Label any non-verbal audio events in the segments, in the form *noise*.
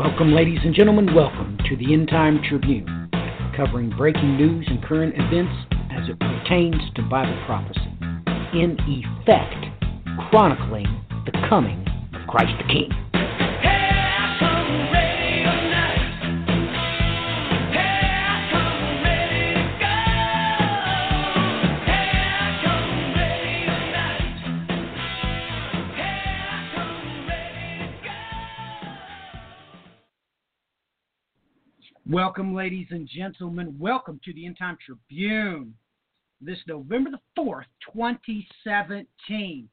Welcome, ladies and gentlemen. Welcome to the End Time Tribune, covering breaking news and current events as it pertains to Bible prophecy. In effect, chronicling the coming of Christ the King. Welcome, ladies and gentlemen. Welcome to the End Time Tribune. This November the 4th, 2017.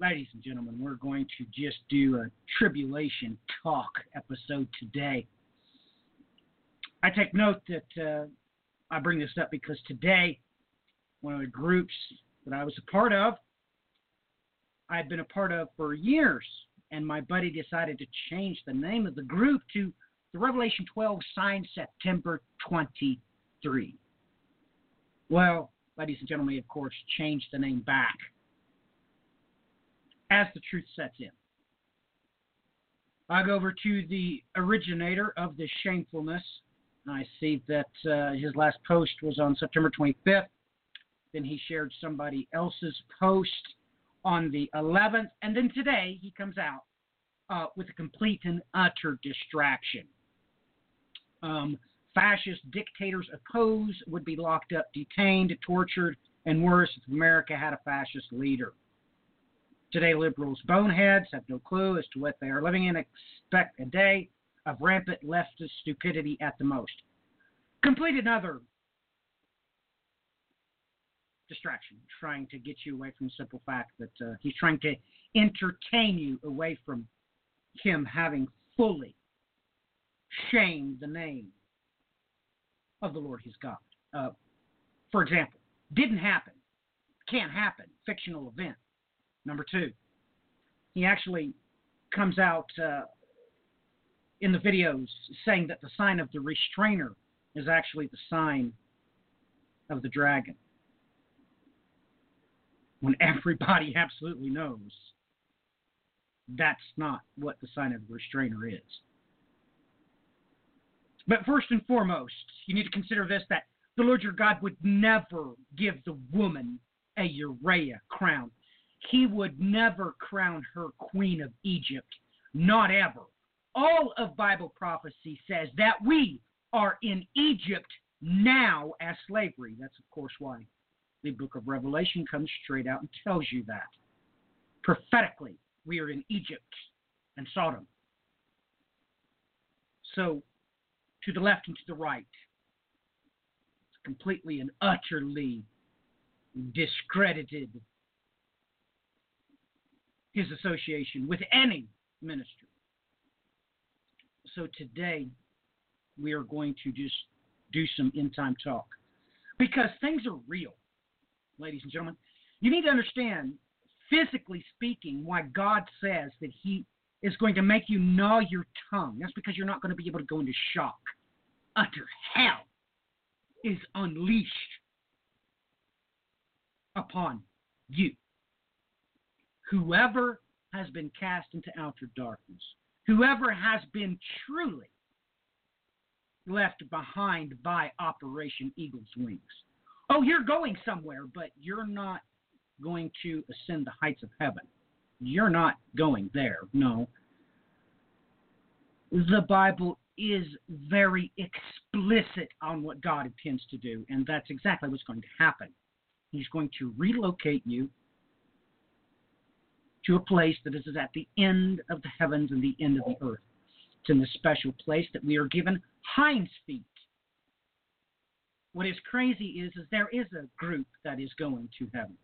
Ladies and gentlemen, we're going to just do a tribulation talk episode today. I take note that uh, I bring this up because today, one of the groups that I was a part of, I had been a part of for years, and my buddy decided to change the name of the group to the Revelation 12 signed September 23. Well, ladies and gentlemen, of course, changed the name back as the truth sets in. I go over to the originator of this shamefulness. I see that uh, his last post was on September 25th. Then he shared somebody else's post on the 11th. And then today he comes out uh, with a complete and utter distraction. Um, fascist dictators opposed would be locked up, detained, tortured, and worse if America had a fascist leader. Today, liberals, boneheads, have no clue as to what they are living in, expect a day of rampant leftist stupidity at the most. Complete another distraction, trying to get you away from the simple fact that uh, he's trying to entertain you away from him having fully shame the name of the Lord his God. Uh, for example, didn't happen, can't happen, fictional event. Number two, he actually comes out uh, in the videos saying that the sign of the restrainer is actually the sign of the dragon. When everybody *laughs* absolutely knows that's not what the sign of the restrainer is. But first and foremost, you need to consider this that the Lord your God would never give the woman a uraeus crown. He would never crown her queen of Egypt, not ever. All of Bible prophecy says that we are in Egypt now as slavery. That's, of course, why the book of Revelation comes straight out and tells you that. Prophetically, we are in Egypt and Sodom. So to the left and to the right. It's completely and utterly discredited his association with any ministry. So today we are going to just do some end time talk because things are real, ladies and gentlemen. You need to understand, physically speaking, why God says that He is going to make you gnaw your tongue. That's because you're not going to be able to go into shock. Utter hell is unleashed upon you. Whoever has been cast into outer darkness, whoever has been truly left behind by Operation Eagle's Wings. Oh, you're going somewhere, but you're not going to ascend the heights of heaven. You're not going there. No. The Bible is very explicit on what God intends to do, and that's exactly what's going to happen. He's going to relocate you to a place that is at the end of the heavens and the end of the earth. It's in the special place that we are given hinds feet. What is crazy is, is there is a group that is going to heaven.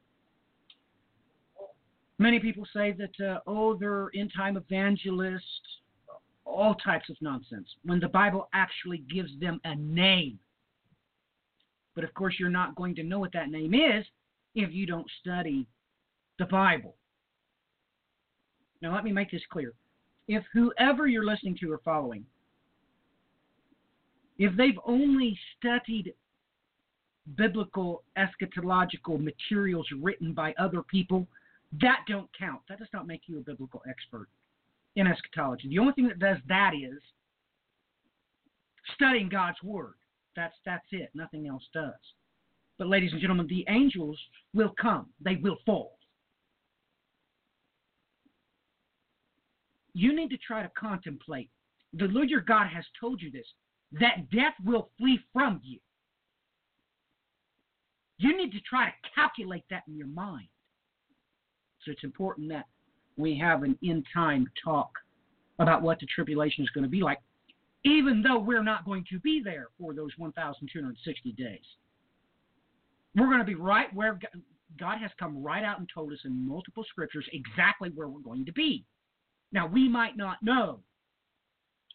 Many people say that, uh, oh, they're end time evangelists, all types of nonsense, when the Bible actually gives them a name. But of course, you're not going to know what that name is if you don't study the Bible. Now, let me make this clear. If whoever you're listening to or following, if they've only studied biblical eschatological materials written by other people, that don't count. That does not make you a biblical expert. in eschatology. The only thing that does that is studying God's word. That's that's it. Nothing else does. But ladies and gentlemen, the angels will come. They will fall. You need to try to contemplate. The Lord your God has told you this that death will flee from you. You need to try to calculate that in your mind. It's important that we have an in time talk about what the tribulation is going to be like, even though we're not going to be there for those 1,260 days. We're going to be right where God has come right out and told us in multiple scriptures exactly where we're going to be. Now, we might not know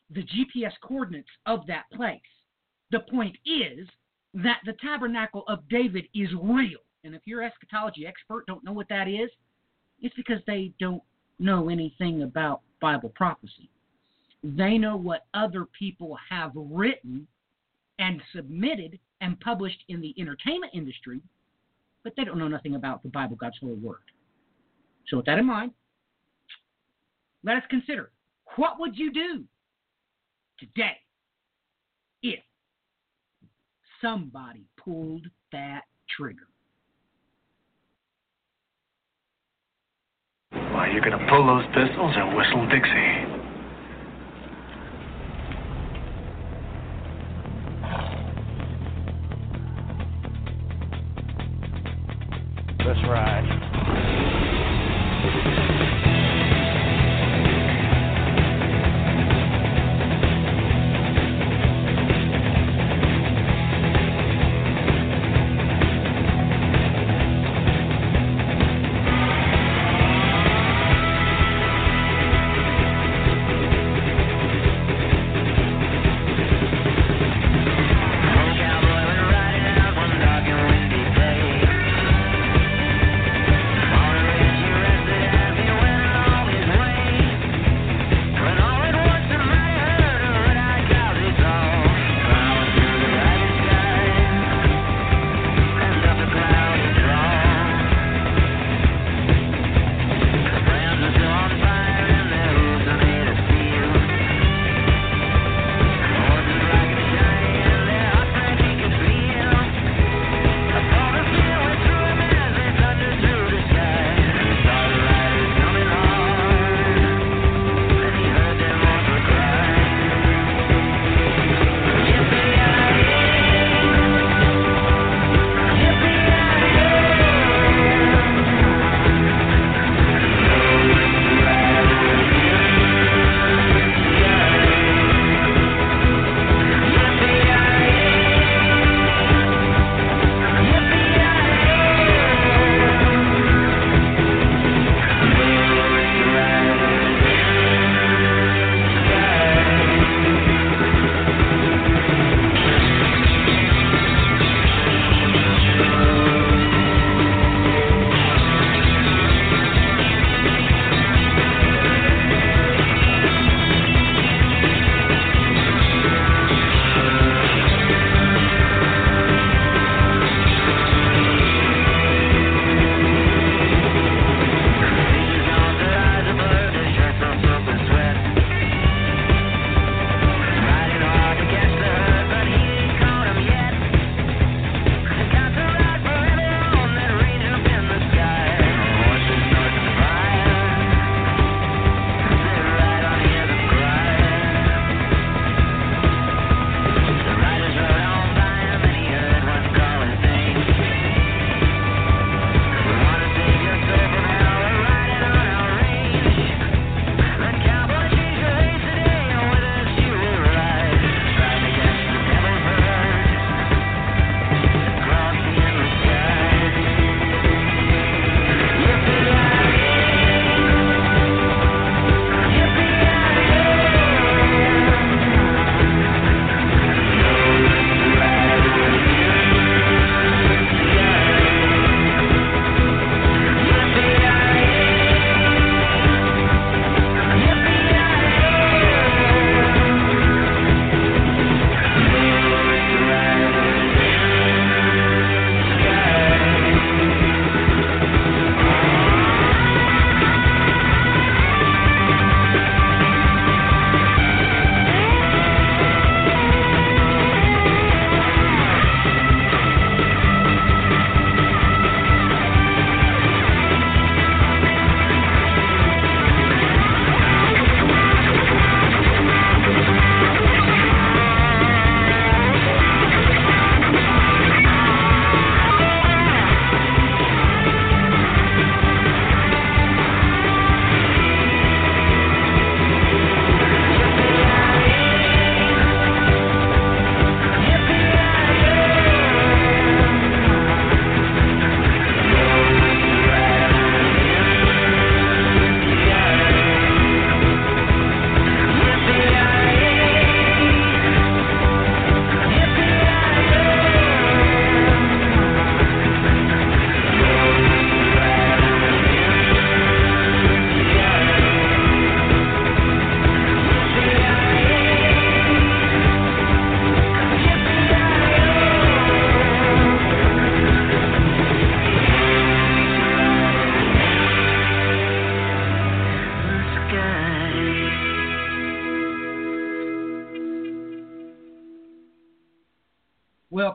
the GPS coordinates of that place. The point is that the tabernacle of David is real. And if your eschatology expert don't know what that is, it's because they don't know anything about Bible prophecy. They know what other people have written and submitted and published in the entertainment industry, but they don't know nothing about the Bible, God's holy word. So with that in mind, let us consider what would you do today if somebody pulled that trigger? Why, you're going to pull those pistols and whistle Dixie.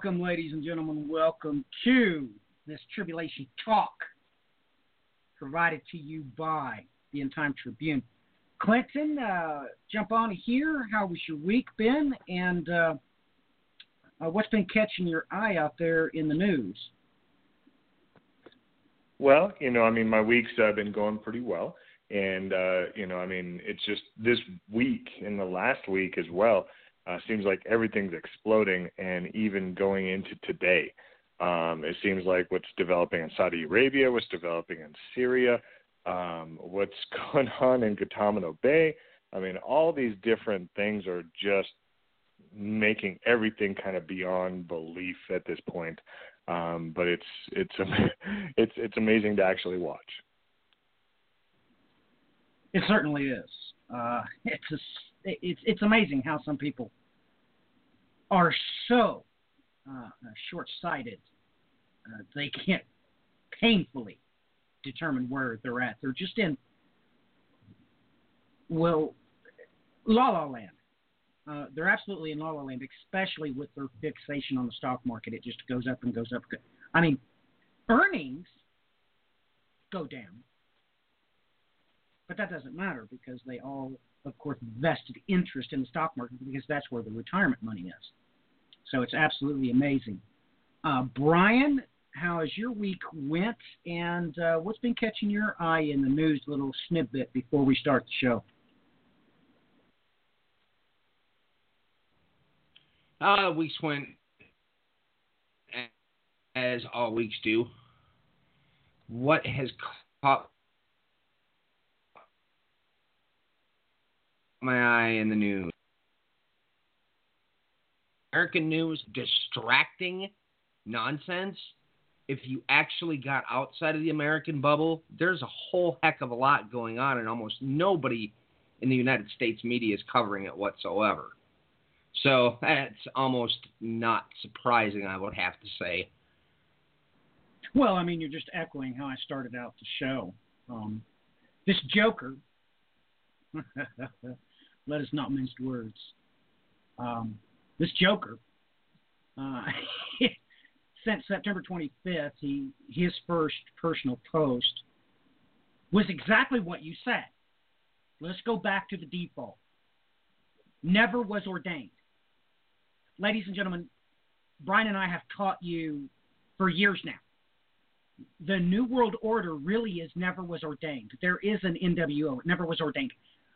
Welcome, ladies and gentlemen. Welcome to this Tribulation Talk provided to you by the End Time Tribune. Clinton, uh, jump on here. How was your week been? And uh, uh, what's been catching your eye out there in the news? Well, you know, I mean, my week's uh, been going pretty well. And, uh, you know, I mean, it's just this week and the last week as well uh, seems like everything's exploding, and even going into today, um, it seems like what's developing in Saudi Arabia, what's developing in Syria, um, what's *laughs* going on in Guantanamo Bay. I mean, all these different things are just making everything kind of beyond belief at this point. Um, but it's it's *laughs* it's it's amazing to actually watch. It certainly is. Uh, it's a, it's it's amazing how some people are so uh, short-sighted uh, they can't painfully determine where they're at. They're just in well, la la land. Uh, they're absolutely in la la land, especially with their fixation on the stock market. It just goes up and goes up. I mean, earnings go down, but that doesn't matter because they all, of course, vested interest in the stock market because that's where the retirement money is. So it's absolutely amazing. Uh, Brian, how has your week went, and uh, what's been catching your eye in the news? Little snippet before we start the show. Uh, weeks went as all weeks do. What has caught my eye in the news? American news distracting nonsense. If you actually got outside of the American bubble, there's a whole heck of a lot going on, and almost nobody in the United States media is covering it whatsoever. So that's almost not surprising, I would have to say. Well, I mean, you're just echoing how I started out the show. Um, this Joker, *laughs* let us not mince words. Um, this Joker, uh, *laughs* since September 25th, he his first personal post was exactly what you said. Let's go back to the default. Never was ordained. Ladies and gentlemen, Brian and I have taught you for years now. The New World Order really is never was ordained. There is an NWO. It never was ordained.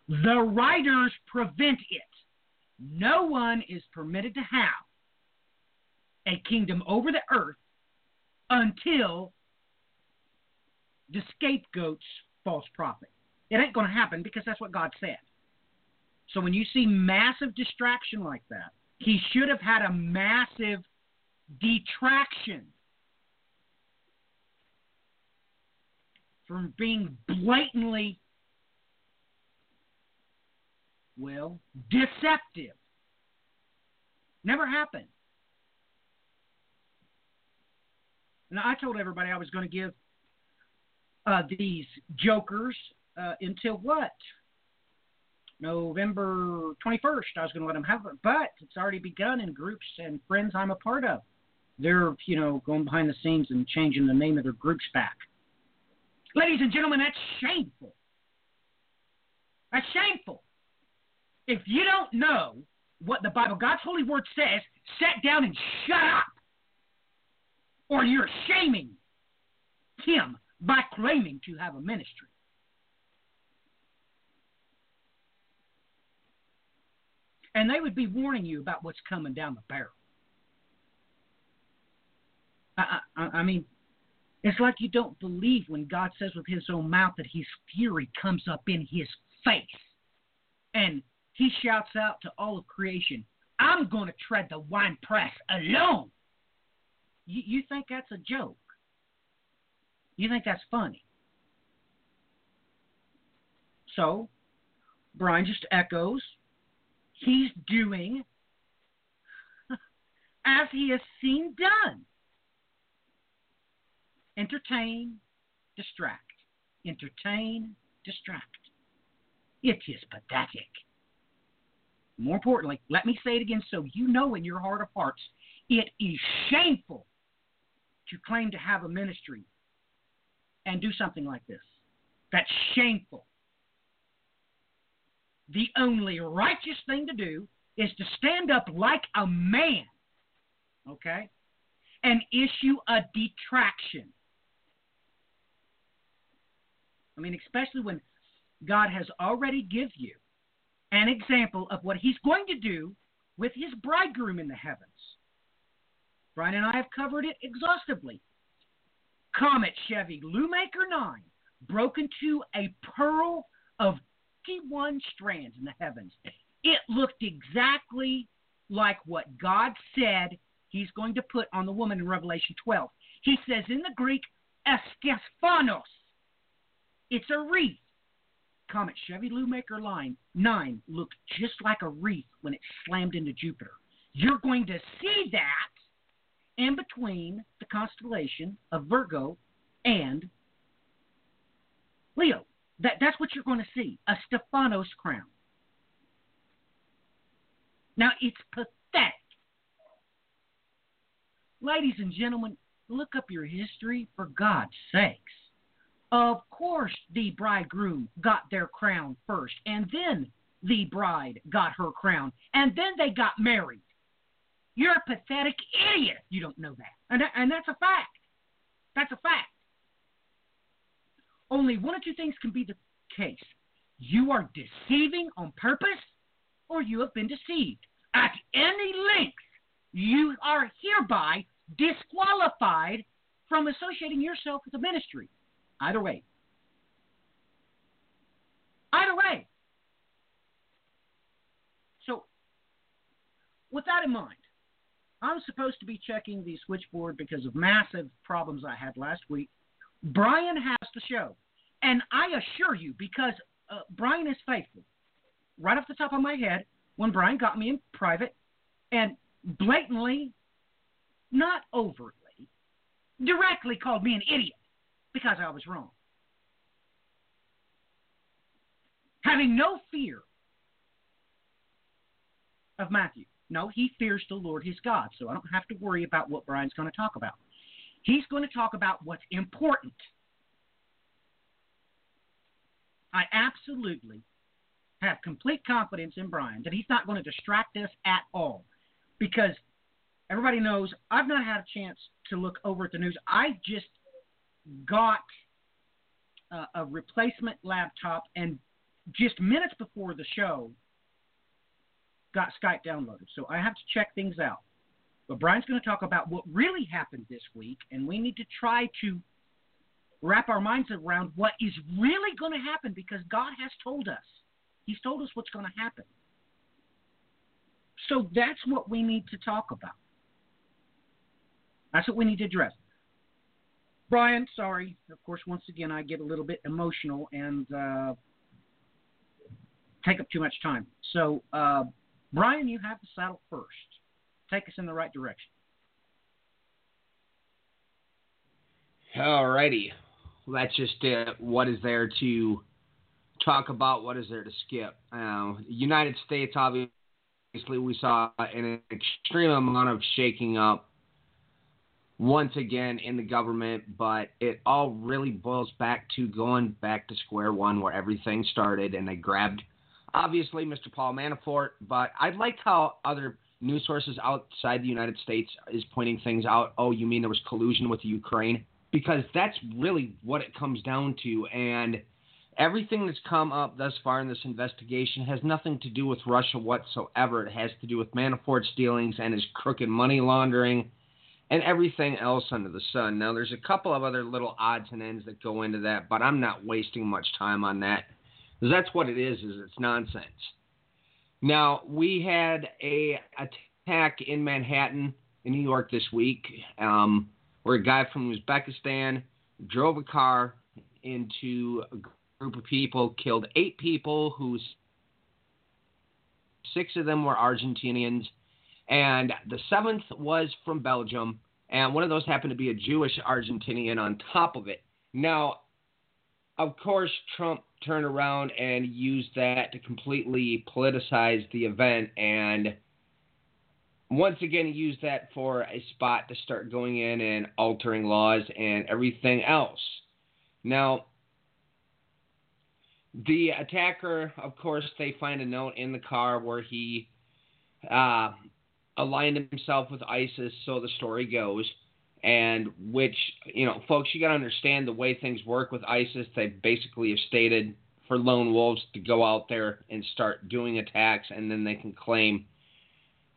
The writers prevent it. No one is permitted to have a kingdom over the earth until the scapegoats false prophet. It ain't going to happen because that's what God said. So when you see massive distraction like that, he should have had a massive detraction from being blatantly well, deceptive. Never happened. And I told everybody I was going to give uh, these jokers uh, until what? November 21st. I was going to let them have it, but it's already begun in groups and friends I'm a part of. They're, you know, going behind the scenes and changing the name of their groups back. Ladies and gentlemen, that's shameful. That's shameful. If you don't know what the Bible, God's holy word says, sit down and shut up. Or you're shaming him by claiming to have a ministry. And they would be warning you about what's coming down the barrel. I, I, I mean, it's like you don't believe when God says with his own mouth that his fury comes up in his face. And he shouts out to all of creation, I'm going to tread the wine press alone. You, you think that's a joke? You think that's funny? So, Brian just echoes. He's doing *laughs* as he has seen done. Entertain, distract. Entertain, distract. It is pathetic. More importantly, let me say it again so you know in your heart of hearts It is shameful to claim to have a ministry and do something like this. That's shameful. The only righteous thing to do is to stand up like a man, okay, and issue a detraction. I mean, especially when God has already give you an example of what he's going to do with his bridegroom in the heavens. Brian and I have covered it exhaustively. Comet Chevy Lewmaker 9 broke into a pearl of 51 strands in the heavens. It looked exactly like what God said he's going to put on the woman in Revelation 12. He says in the Greek, eskephanos. It's a wreath. Comet Chevy Lewmaker Line 9 looked just like a wreath when it slammed into Jupiter. You're going to see that in between the constellation of Virgo and Leo. That, that's what you're going to see a Stephanos crown. Now, it's pathetic. Ladies and gentlemen, look up your history for God's sakes. Of course, the bridegroom got their crown first, and then the bride got her crown, and then they got married. You're a pathetic idiot. You don't know that. And, that, and that's a fact. That's a fact. Only one or two things can be the case. You are deceiving on purpose, or you have been deceived. At any length, you are hereby disqualified from associating yourself with the ministry. Either way. Either way. So, with that in mind, I'm supposed to be checking the switchboard because of massive problems I had last week. Brian has the show. And I assure you, because uh, Brian is faithful, right off the top of my head, when Brian got me in private and blatantly, not overtly, directly called me an idiot because I was wrong. Having no fear of Matthew. No, he fears the Lord his God, so I don't have to worry about what Brian's going to talk about. He's going to talk about what's important. I absolutely have complete confidence in Brian that he's not going to distract us at all because everybody knows I've not had a chance to look over at the news. I just got a, a replacement laptop and just minutes before the show got Skype downloaded. So I have to check things out. But Brian's going to talk about what really happened this week, and we need to try to wrap our minds around what is really going to happen because God has told us. He's told us what's going to happen. So that's what we need to talk about. That's what we need to address. Brian, sorry. Of course, once again, I get a little bit emotional and uh, take up too much time. So, uh, Brian, you have the saddle first. Take us in the right direction. All righty. Well, that's just uh, what is there to talk about, what is there to skip. Uh, United States, obviously, we saw an extreme amount of shaking up once again in the government, but it all really boils back to going back to square one where everything started and they grabbed obviously Mr. Paul Manafort, but I like how other news sources outside the United States is pointing things out. Oh, you mean there was collusion with Ukraine? Because that's really what it comes down to. And everything that's come up thus far in this investigation has nothing to do with Russia whatsoever. It has to do with Manafort's dealings and his crooked money laundering and everything else under the sun. Now, there's a couple of other little odds and ends that go into that, but I'm not wasting much time on that because that's what it is. Is it's nonsense. Now we had a attack in Manhattan, in New York this week, um, where a guy from Uzbekistan drove a car into a group of people, killed eight people, who six of them were Argentinians, and the seventh was from Belgium, and one of those happened to be a Jewish Argentinian on top of it. Now, of course, Trump turned around and used that to completely politicize the event and once again use that for a spot to start going in and altering laws and everything else. Now, the attacker, of course, they find a note in the car where he uh, aligned himself with ISIS, so the story goes. And which, you know, folks, you got to understand the way things work with ISIS. They basically have stated for lone wolves to go out there and start doing attacks, and then they can claim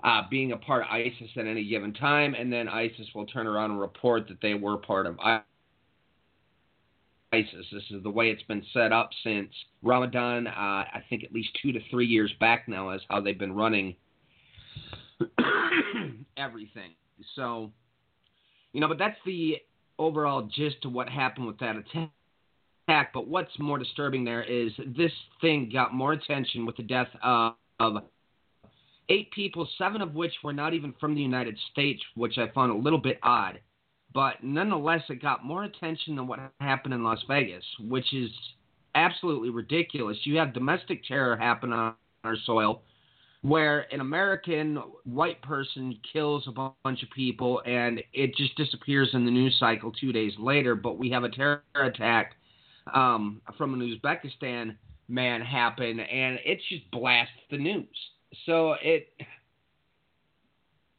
uh, being a part of ISIS at any given time, and then ISIS will turn around and report that they were part of ISIS. This is the way it's been set up since Ramadan. Uh, I think at least two to three years back now is how they've been running *coughs* everything. So, you know, but that's the overall gist of what happened with that attack. But what's more disturbing there is this thing got more attention with the death of, of eight people, seven of which were not even from the United States, which I found a little bit odd. But nonetheless, it got more attention than what happened in Las Vegas, which is absolutely ridiculous. You have domestic terror happen on our soil where an American white person kills a bunch of people and it just disappears in the news cycle two days later. But we have a terror attack um, from an Uzbekistan man happen and it just blasts the news. So it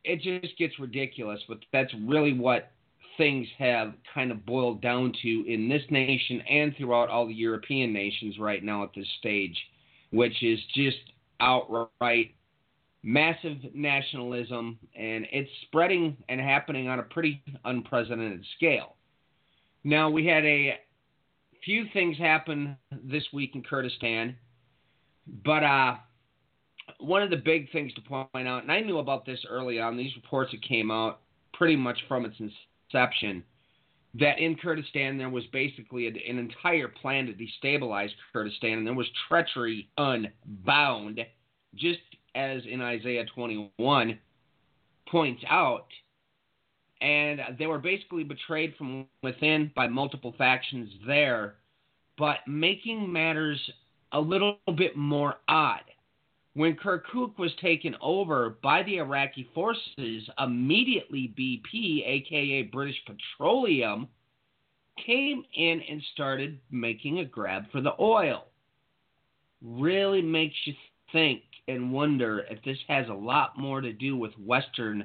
it just gets ridiculous, but that's really what things have kind of boiled down to in this nation and throughout all the European nations right now at this stage, which is just outright massive nationalism, and it's spreading and happening on a pretty unprecedented scale. Now, we had a few things happen this week in Kurdistan, but uh, one of the big things to point out, and I knew about this early on, these reports that came out pretty much from its inception that in Kurdistan there was basically an entire plan to destabilize Kurdistan, and there was treachery unbound, just as in Isaiah 21 points out. And they were basically betrayed from within by multiple factions there, but making matters a little bit more odd when Kirkuk was taken over by the Iraqi forces, immediately BP, aka British Petroleum, came in and started making a grab for the oil. Really makes you think and wonder if this has a lot more to do with Western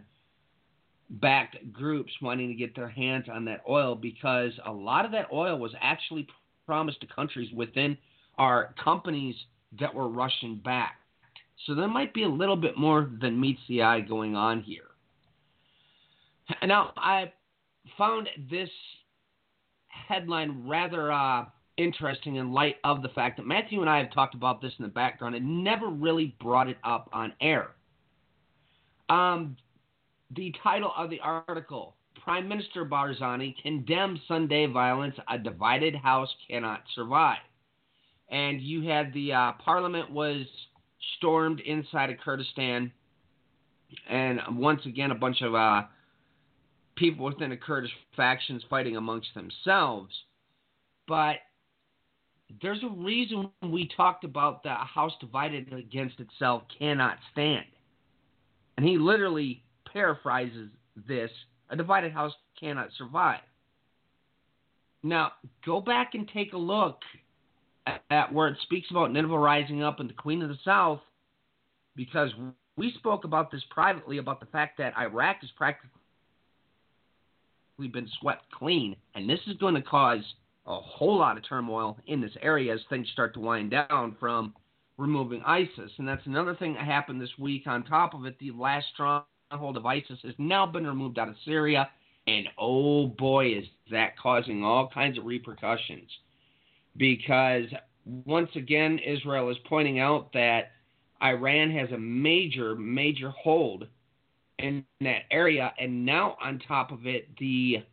backed groups wanting to get their hands on that oil because a lot of that oil was actually promised to countries within our companies that were Russian backed. So there might be a little bit more than meets the eye going on here. Now, I found this headline rather uh, interesting in light of the fact that Matthew and I have talked about this in the background and never really brought it up on air. Um, the title of the article Prime Minister Barzani condemns Sunday violence, a divided house cannot survive. And you had the uh, parliament was stormed inside of Kurdistan, and once again, a bunch of uh, people within the Kurdish factions fighting amongst themselves. But there's a reason we talked about the house divided against itself cannot stand. And he literally paraphrases this a divided house cannot survive. Now, go back and take a look at where it speaks about Nineveh rising up and the Queen of the South, because we spoke about this privately about the fact that Iraq has practically been swept clean, and this is going to cause a whole lot of turmoil in this area as things start to wind down from removing ISIS. And that's another thing that happened this week. On top of it, the last stronghold of ISIS has now been removed out of Syria, and oh boy, is that causing all kinds of repercussions because once again, Israel is pointing out that Iran has a major, major hold in that area. And now, on top of it, the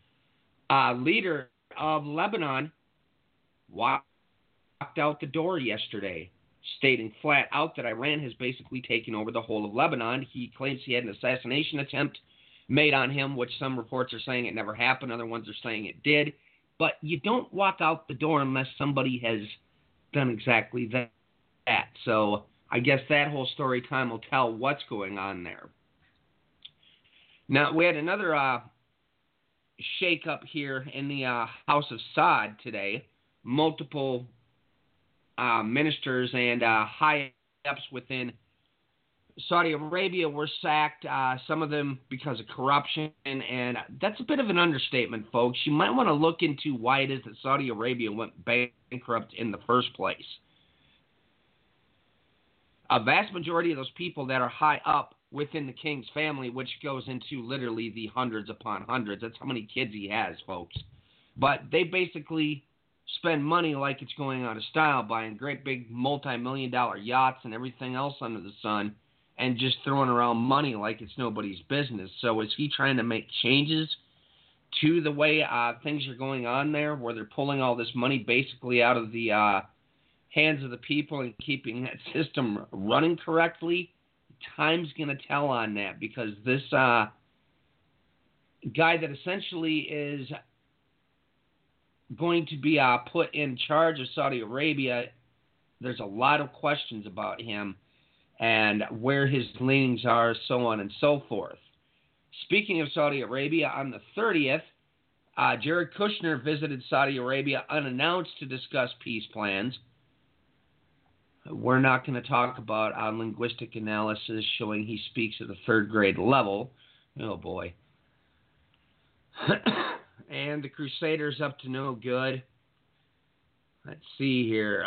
uh, leader of Lebanon walked out the door yesterday, stating flat out that Iran has basically taken over the whole of Lebanon. He claims he had an assassination attempt made on him, which some reports are saying it never happened, other ones are saying it did. But you don't walk out the door unless somebody has done exactly that. So I guess that whole story time will tell what's going on there. Now we had another uh, shake up here in the uh, House of Saud today. Multiple uh, ministers and uh, high ups within Saudi Arabia were sacked. Uh, some of them because of corruption, and that's a bit of an understatement, folks. You might want to look into why it is that Saudi Arabia went bankrupt in the first place. A vast majority of those people that are high up within the king's family, which goes into literally the hundreds upon hundreds. That's how many kids he has, folks. But they basically spend money like it's going out of style, buying great big multi million dollar yachts and everything else under the sun, and just throwing around money like it's nobody's business. So is he trying to make changes to the way uh, things are going on there, where they're pulling all this money basically out of the uh, hands of the people and keeping that *laughs* system running correctly? time's going to tell on that because this uh, guy that essentially is going to be uh, put in charge of Saudi Arabia, there's a lot of questions about him and where his leanings are, so on and so forth. Speaking of Saudi Arabia, on the 30th, uh, Jared Kushner visited Saudi Arabia unannounced to discuss peace plans. We're not going to talk about uh, linguistic analysis showing he speaks at the third grade level. Oh boy. *coughs* and the Crusaders up to no good. Let's see here.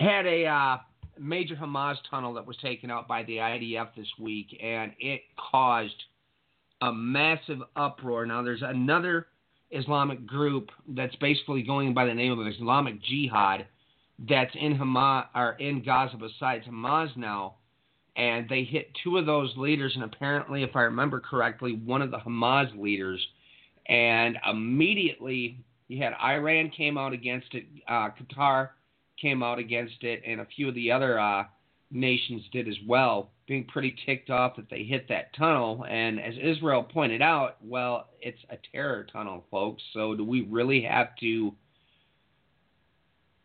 Had a uh, major Hamas tunnel that was taken out by the IDF this week, and it caused a massive uproar. Now, there's another Islamic group that's basically going by the name of Islamic Jihad that's in Hamas or in Gaza besides Hamas now, and they hit two of those leaders, and apparently, if I remember correctly, one of the Hamas leaders, and immediately you had Iran came out against it, uh, Qatar came out against it, and a few of the other uh, nations did as well, being pretty ticked off that they hit that tunnel. And as Israel pointed out, well, it's a terror tunnel, folks. So do we really have to?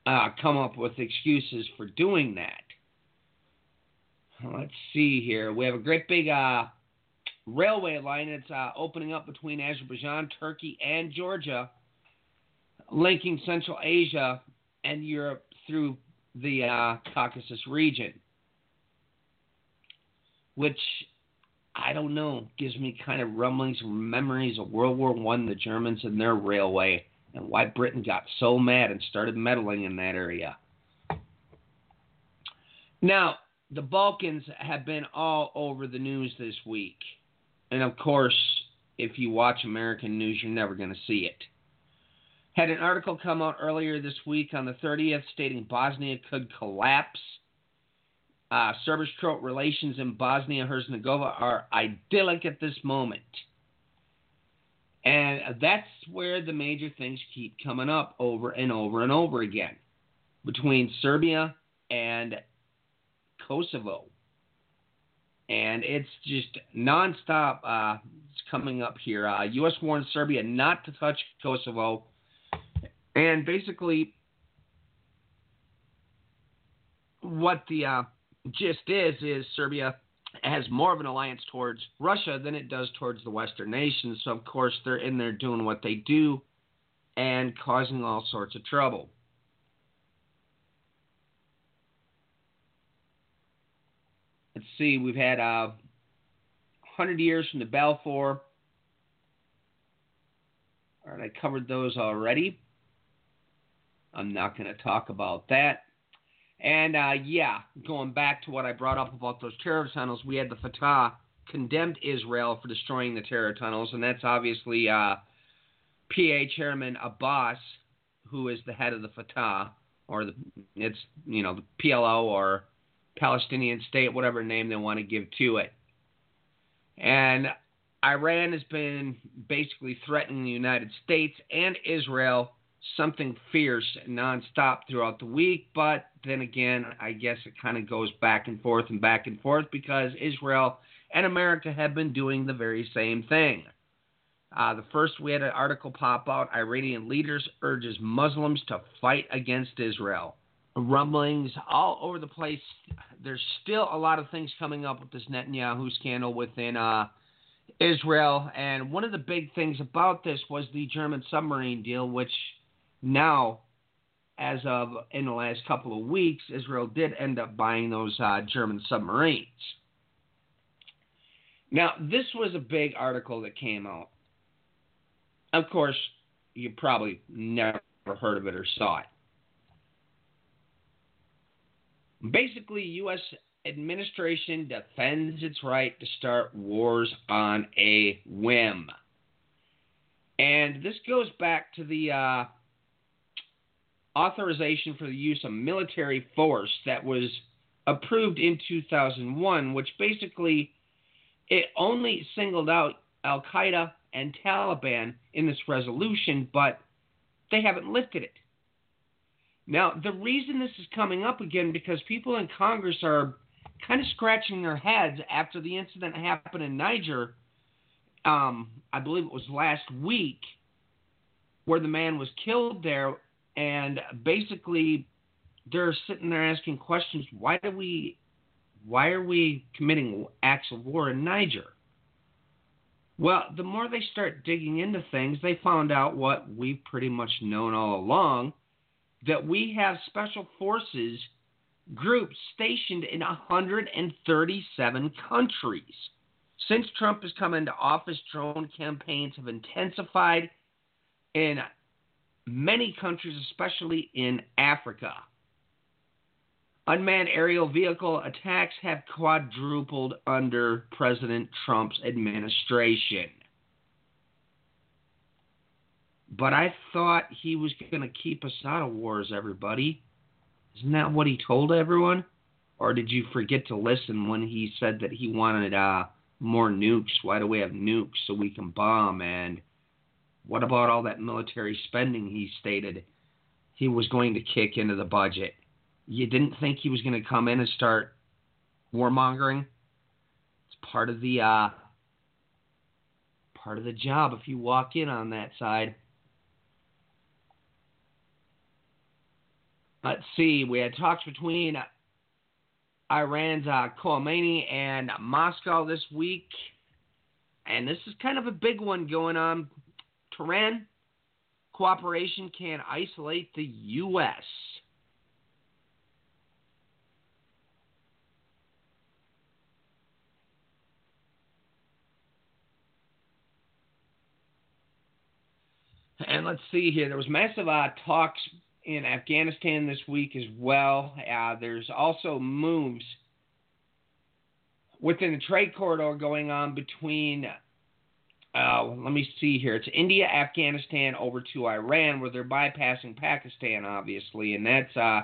uh, come up with excuses for doing that. Let's see here. We have a great big uh, railway line that's uh, opening up between Azerbaijan, Turkey, and Georgia, linking Central Asia and Europe through the uh, Caucasus region, which I don't know gives me kind of rumblings, memories of World War One, the Germans and their railway and why Britain got so mad and started meddling in that area. Now, the Balkans have been all over the news this week. And of course, if you watch American news, you're never going to see it. Had an article come out earlier this week on the 30th stating Bosnia could collapse. Uh, Serbian relations in Bosnia Herzegovina are idyllic at this moment. And that's where the major things keep coming up over and over and over again between Serbia and Kosovo. And it's just nonstop uh, it's coming up here. Uh, U.S. warns Serbia not to touch Kosovo. And basically, what the uh, gist is, is Serbia has more of an alliance towards Russia than it does towards the Western nations. So, of course, they're in there doing what they do and causing all sorts of trouble. Let's see, we've had uh, 100 years from the Balfour. All right, I covered those already. I'm not going to talk about that. And uh, yeah, going back to what I brought up about those terror tunnels, we had the Fatah condemned Israel for destroying the terror tunnels, and that's obviously uh, PA Chairman Abbas, who is the head of the Fatah, or the it's you know the PLO or Palestinian State, whatever name they want to give to it. And Iran has been basically threatening the United States and Israel something fierce nonstop throughout the week. But then again, I guess it kind of goes back and forth and back and forth because Israel and America have been doing the very same thing. Uh, the first, we had an article pop out Iranian leaders urges Muslims to fight against Israel. Rumblings all over the place. There's still a lot of things coming up with this Netanyahu scandal within uh, Israel. And one of the big things about this was the German submarine deal, which now, as of in the last couple of weeks, Israel did end up buying those uh, German submarines. Now, this was a big article that came out. Of course, you probably never heard of it or saw it. Basically, U.S. administration defends its right to start wars on a whim. And this goes back to the uh, authorization for the use of military force that was approved in 2001, which basically it only singled out Al Qaeda and Taliban in this resolution, but they haven't lifted it. Now, the reason this is coming up again because people in Congress are kind of scratching their heads after the incident happened in Niger. Um, I believe it was last week, where the man was killed there, and basically they're sitting there asking questions. Why do we, why are we committing acts of war in Niger? Well, the more they start digging into things, they found out what we've pretty much known all along that we have special forces groups stationed in 137 countries. Since Trump has come into office, drone campaigns have intensified in many countries, especially in Africa. Unmanned aerial vehicle attacks have quadrupled under President Trump's administration. But I thought he was going to keep us out of wars, everybody. Isn't that what he told everyone? Or did you forget to listen when he said that he wanted uh, more nukes? Why do we have nukes? So we can bomb. And what about all that military spending he stated he was going to kick into the budget? You didn't think he was going to come in and start warmongering? It's part of the uh, part of the job if you walk in on that side. Let's see. We had talks between Iran's uh, Khamenei and Moscow this week, and this is kind of a big one going on. Tehran cooperation can isolate the U.S. And let's see here. There was massive uh, talks in Afghanistan this week as well. Uh, there's also moves within the trade corridor going on between, uh, let me see here, it's India, Afghanistan over to Iran, where they're bypassing Pakistan, obviously, and that's uh,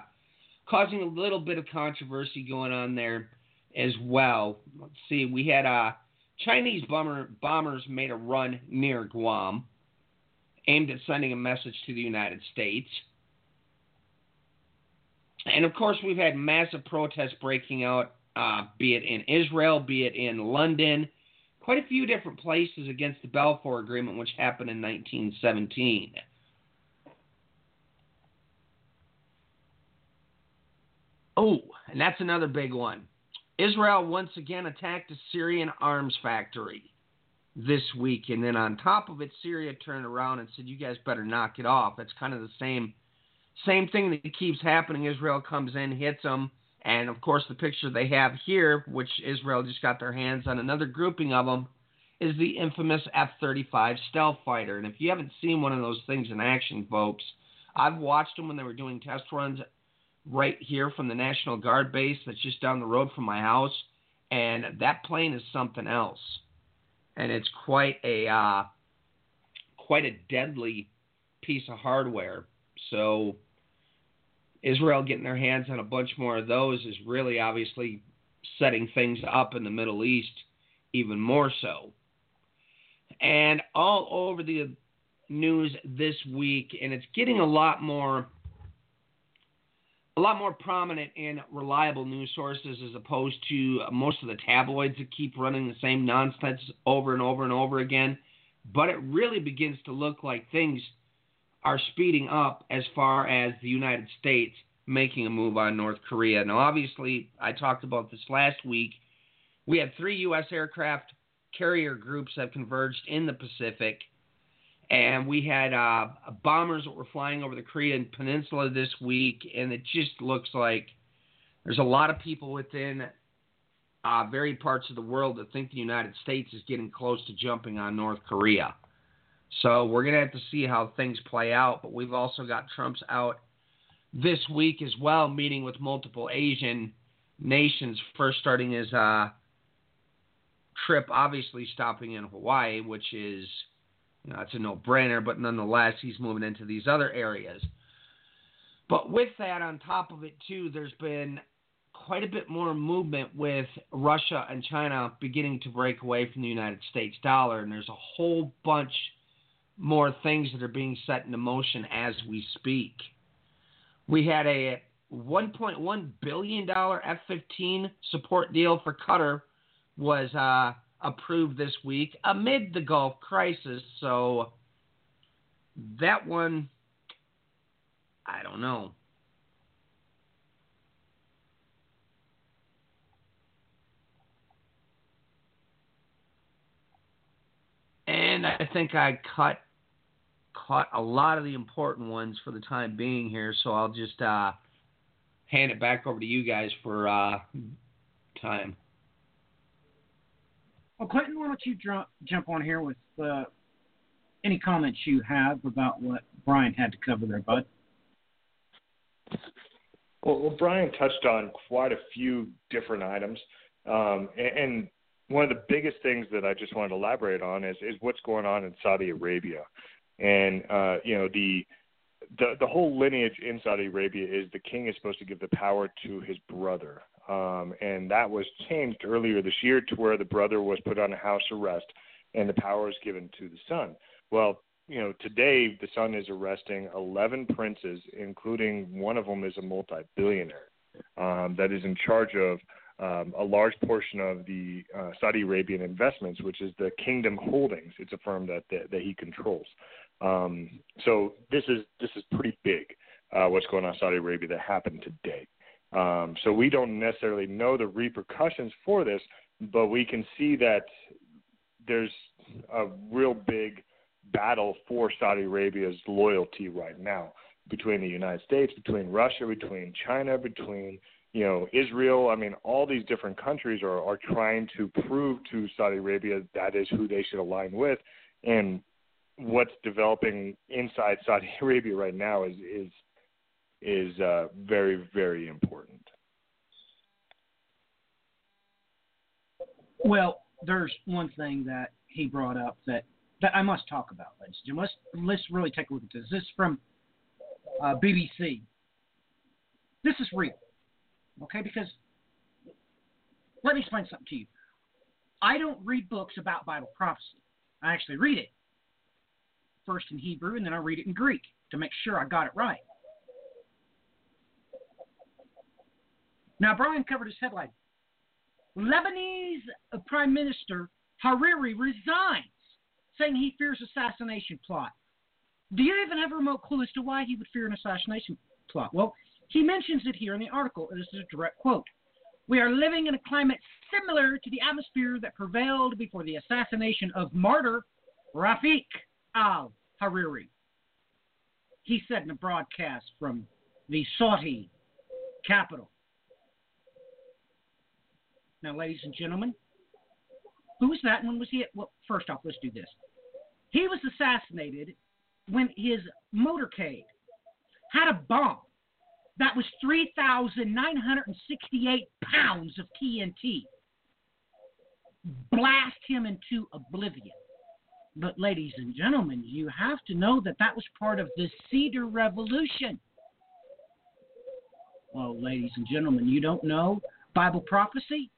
causing a little bit of controversy going on there as well. Let's see, we had uh, Chinese bomber, bombers made a run near Guam, aimed at sending a message to the United States. And of course, we've had massive protests breaking out, uh, be it in Israel, be it in London, quite a few different places against the Balfour Agreement, which happened in 1917. Oh, and that's another big one. Israel once again attacked a Syrian arms factory this week. And then on top of it, Syria turned around and said, You guys better knock it off. That's kind of the same same thing that keeps happening. Israel comes in, hits them, and of course the picture they have here, which Israel just got their hands on another grouping of them, is the infamous F-35 stealth fighter. And if you haven't seen one of those things in action, folks, I've watched them when they were doing test runs right here from the National Guard base that's just down the road from my house, and that plane is something else, and it's quite a uh, quite a deadly piece of hardware. So Israel getting their hands on a bunch more of those is really obviously setting things up in the Middle East even more so. And all over the news this week, and it's getting a lot more a lot more prominent in reliable news sources as opposed to most of the tabloids that keep running the same nonsense over and over and over again. But it really begins to look like things are speeding up as far as the United States making a move on North Korea. Now, obviously, I talked about this last week. We had three U.S. aircraft carrier groups that converged in the Pacific. And we had uh, bombers that were flying over the Korean Peninsula this week, and it just looks like there's a lot of people within uh, parts of the world that think the United States is getting close to jumping on North Korea. So we're going to have to see how things play out. But we've also got Trump's out this week as well, meeting with multiple Asian nations. First, starting his uh, trip, obviously stopping in Hawaii, which is you know, it's a no-brainer. But nonetheless, he's moving into these other areas. But with that, on top of it too, there's been quite a bit more movement with Russia and China beginning to break away from the United States dollar, and there's a whole bunch more things that are being set into motion as we speak. We had a $1.1 billion F-15 support deal for Qatar was uh, approved this week amid the Gulf crisis. So that one, I don't know. And I think I cut caught a lot of the important ones for the time being here, so I'll just uh, hand it back over to you guys for uh, time. Well, Clinton, why don't you jump jump on here with uh, any comments you have about what Brian had to cover there, bud? Well, well Brian touched on quite a few different items, um, and, and one of the biggest things that I just wanted to elaborate on is, is what's going on in Saudi Arabia and uh, you know the the the whole lineage in Saudi Arabia is the king is supposed to give the power to his brother, um, and that was changed earlier this year to where the brother was put on house arrest, and the power is given to the son. Well, you know, today the son is arresting 11 princes, including one of them is a multi-billionaire um, that is in charge of um, a large portion of the uh, Saudi Arabian investments, which is the Kingdom Holdings. It's a firm that that, that he controls. Um, so this is this is pretty big. Uh, what's going on in Saudi Arabia that happened today. Um, so we don't necessarily know the repercussions for this, but we can see that there's a real big battle for Saudi Arabia's loyalty right now between the United States, between Russia, between China, between you know Israel. I mean, all these different countries are are trying to prove to Saudi Arabia that is who they should align with, and what's developing inside Saudi *laughs* Arabia right now is is is uh, very very important. Well, there's one thing that he brought up that that I must talk about, ladies and gentlemen. Let's let's really take a look at this. This is from uh, BBC. This is real, okay? Because let me explain something to you. I don't read books about Bible prophecy. I actually read it first in Hebrew and then I read it in Greek to make sure I got it right. Now, Brian covered his headline Lebanese Prime Minister Hariri resigns, saying he fears assassination plot. Do you even have a remote clue as to why he would fear an assassination plot? Well, he mentions it here in the article. This is a direct quote. We are living in a climate similar to the atmosphere that prevailed before the assassination of martyr Rafik al Hariri. He said in a broadcast from the Saudi capital. Now, ladies and gentlemen, who was that? When was he? Well, first off, let's do this. He was assassinated when his motorcade had a bomb that was 3,968 pounds of TNT. Blast him into oblivion. But, ladies and gentlemen, you have to know that that was part of the Cedar Revolution. Well, ladies and gentlemen, you don't know Bible prophecy?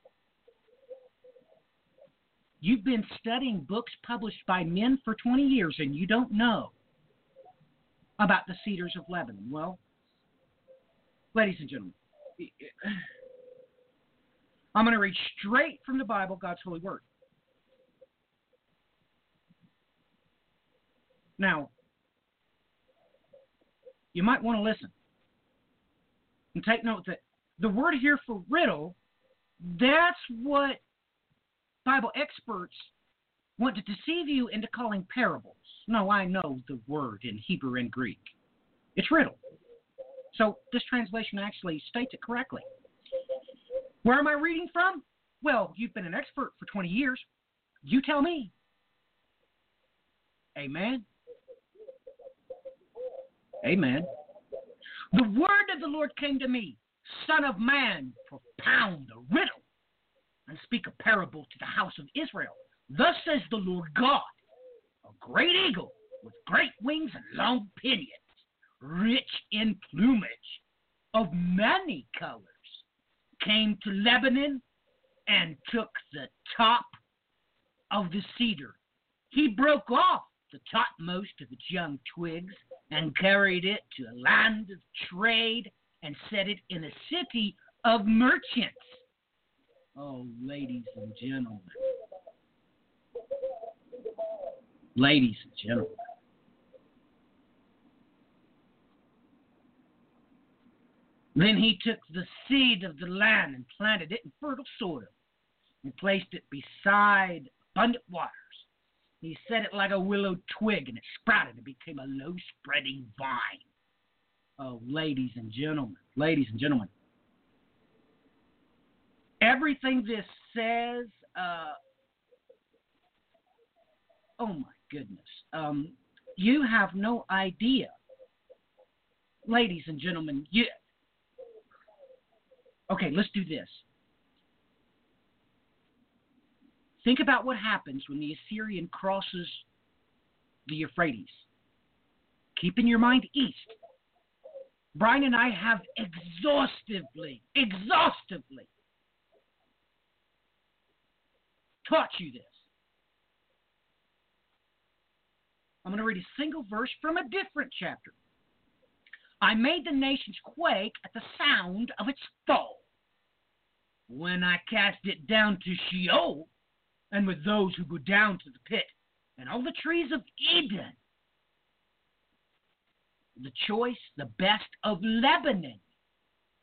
You've been studying books published by men for 20 years and you don't know about the cedars of Lebanon. Well, ladies and gentlemen, I'm going to read straight from the Bible, God's holy word. Now, you might want to listen and take note that the word here for riddle, that's what Bible experts want to deceive you into calling parables. No, I know the word in Hebrew and Greek. It's riddle. So this translation actually states it correctly. Where am I reading from? Well, you've been an expert for 20 years. You tell me. Amen. Amen. The word of the Lord came to me, Son of man, propound a riddle and speak a parable to the house of Israel. Thus says the Lord God, a great eagle with great wings and long pinions, rich in plumage of many colors, came to Lebanon and took the top of the cedar. He broke off the topmost of its young twigs and carried it to a land of trade and set it in a city of merchants. Oh, ladies and gentlemen. Ladies and gentlemen. Then he took the seed of the land and planted it in fertile soil and placed it beside abundant waters. He set it like a willow twig and it sprouted and became a low spreading vine. Oh, ladies and gentlemen, ladies and gentlemen, everything this says, uh, oh my goodness, um, you have no idea, ladies and gentlemen. You, okay, let's do this. Think about what happens when the Assyrian crosses the Euphrates. Keep in your mind east. Brian and I have exhaustively, exhaustively taught you this. I'm going to read a single verse from a different chapter. I made the nations quake at the sound of its fall. When I cast it down to Sheol, and with those who go down to the pit, and all the trees of Eden, the choice, the best of Lebanon,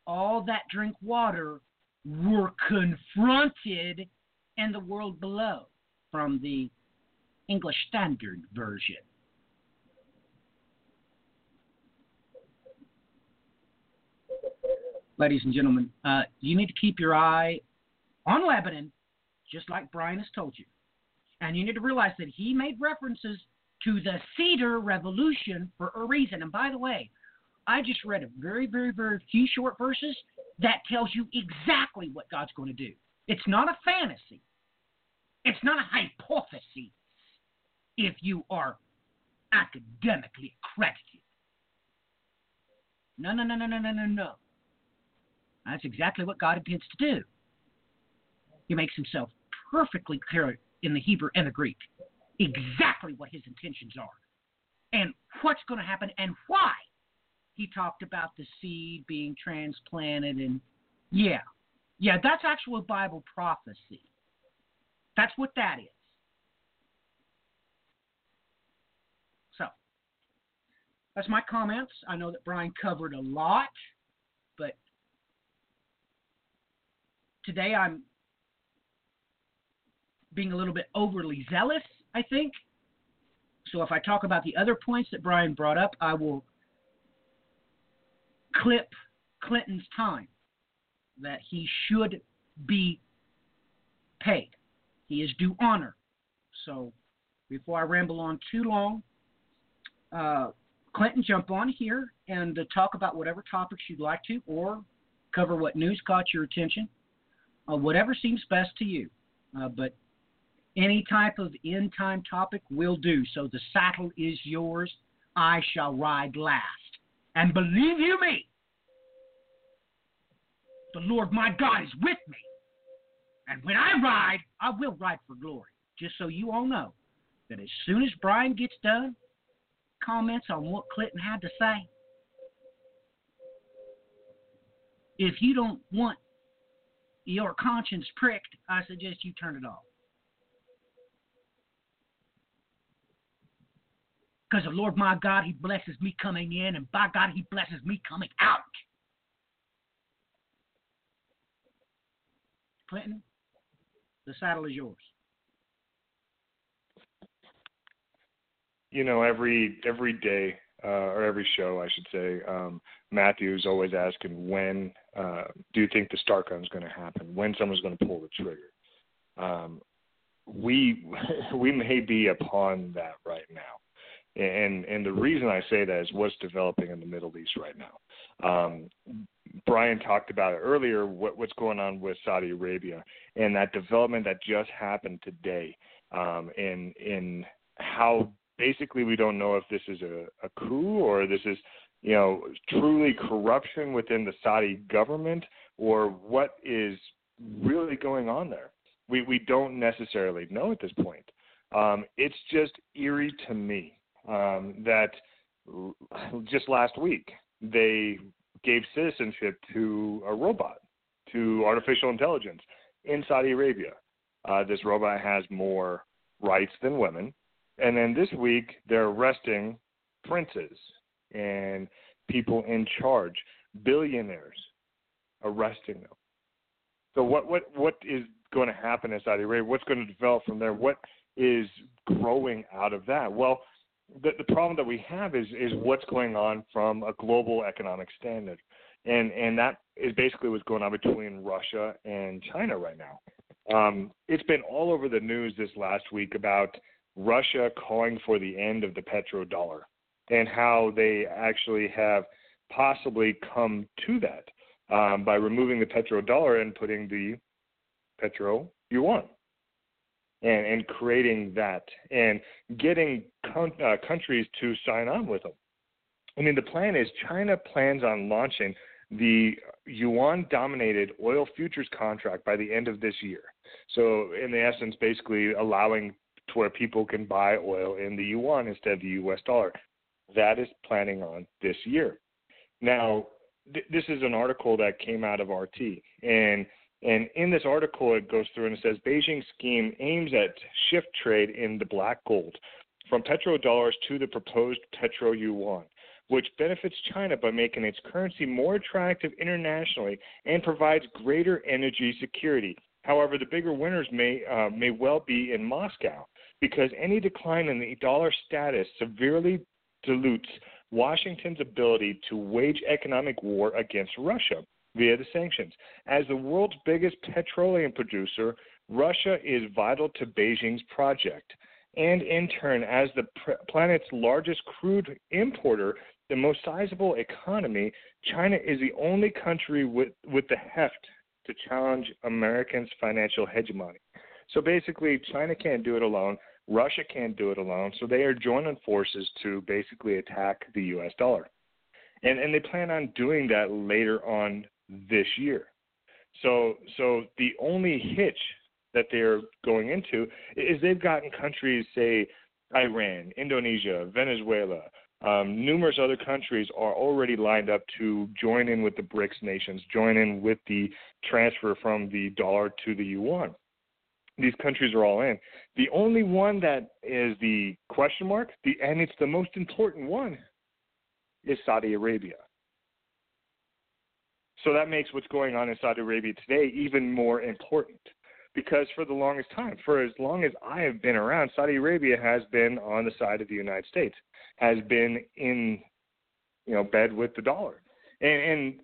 all that drink water were confronted in the world below from the English Standard Version. Ladies and gentlemen, uh, you need to keep your eye on Lebanon, just like Brian has told you. And you need to realize that he made references to the Cedar Revolution for a reason. And by the way, I just read a very, very, very few short verses that tells you exactly what God's going to do. It's not a fantasy. It's not a hypothesis if you are academically accredited. No, no, no, no, no, no, no, no. That's exactly what God intends to do. He makes himself perfectly clear in the Hebrew and the Greek exactly what his intentions are and what's going to happen and why. He talked about the seed being transplanted and yeah, yeah, that's actual Bible prophecy. That's what that is. So, that's my comments. I know that Brian covered a lot, but today I'm being a little bit overly zealous, I think. So if I talk about the other points that Brian brought up, I will clip Clinton's time that he should be paid. He is due honor. So before I ramble on too long, uh, Clinton, jump on here and uh, talk about whatever topics you'd like to, or cover what news caught your attention, uh, whatever seems best to you. Uh, but any type of end time topic will do. So the saddle is yours. I shall ride last. And believe you me, the Lord my God is with me. And when I ride, I will ride for glory. Just so you all know that as soon as Brian gets done, comments on what Clinton had to say, if you don't want your conscience pricked, I suggest you turn it off. Because the Lord my God, He blesses me coming in, and by God, He blesses me coming out. Clinton, the saddle is yours. you know, every every day uh, or every show, I should say, um, Matthew's always asking when uh, do you think the start gun is going to happen? When someone's going to pull the trigger? Um, we *laughs* we may be upon that right now. And and the reason I say that is what's developing in the Middle East right now. Um, Brian talked about it earlier. What, what's going on with Saudi Arabia and that development that just happened today, um, in in how basically we don't know if this is a, a coup or this is you know truly corruption within the Saudi government or what is really going on there. We we don't necessarily know at this point. Um, it's just eerie to me um, that just last week they gave citizenship to a robot, to artificial intelligence in Saudi Arabia. Uh, this robot has more rights than women. And then this week, they're arresting princes and people in charge, billionaires, arresting them. So what what what is going to happen in Saudi Arabia? What's going to develop from there? What is growing out of that? Well, the, the problem that we have is is what's going on from a global economic standard, and and that is basically what's going on between Russia and China right now. Um, it's been all over the news this last week about Russia calling for the end of the petrodollar and how they actually have possibly come to that um, by removing the petrodollar and putting the petro yuan and, and creating that and getting con- uh, countries to sign on with them. I mean, the plan is China plans on launching the yuan dominated oil futures contract by the end of this year. So, in the essence, basically allowing to where people can buy oil in the yuan instead of the US dollar. That is planning on this year. Now, th- this is an article that came out of RT, and and in this article, it goes through and it says Beijing's scheme aims at shift trade in the black gold from petrodollars to the proposed petro yuan, which benefits China by making its currency more attractive internationally and provides greater energy security. However, the bigger winners may uh, may well be in Moscow because any decline in the dollar status severely dilutes Washington's ability to wage economic war against Russia via the sanctions. As the world's biggest petroleum producer, Russia is vital to Beijing's project. And in turn, as the planet's largest crude importer, the most sizable economy, China is the only country with, with the heft to challenge Americans' financial hegemony. So basically, China can't do it alone. Russia can't do it alone. So they are joining forces to basically attack the U.S. dollar. And, and they plan on doing that later on this year. So so the only hitch that they're going into is they've gotten countries, say Iran, Indonesia, Venezuela, um, numerous other countries are already lined up to join in with the BRICS nations, join in with the transfer from the dollar to the yuan. These countries are all in. The only one that is the question mark, the, and it's the most important one, is Saudi Arabia. So that makes what's going on in Saudi Arabia today even more important. Because for the longest time, for as long as I have been around, Saudi Arabia has been on the side of the United States, has been in, you know, bed with the dollar, and, and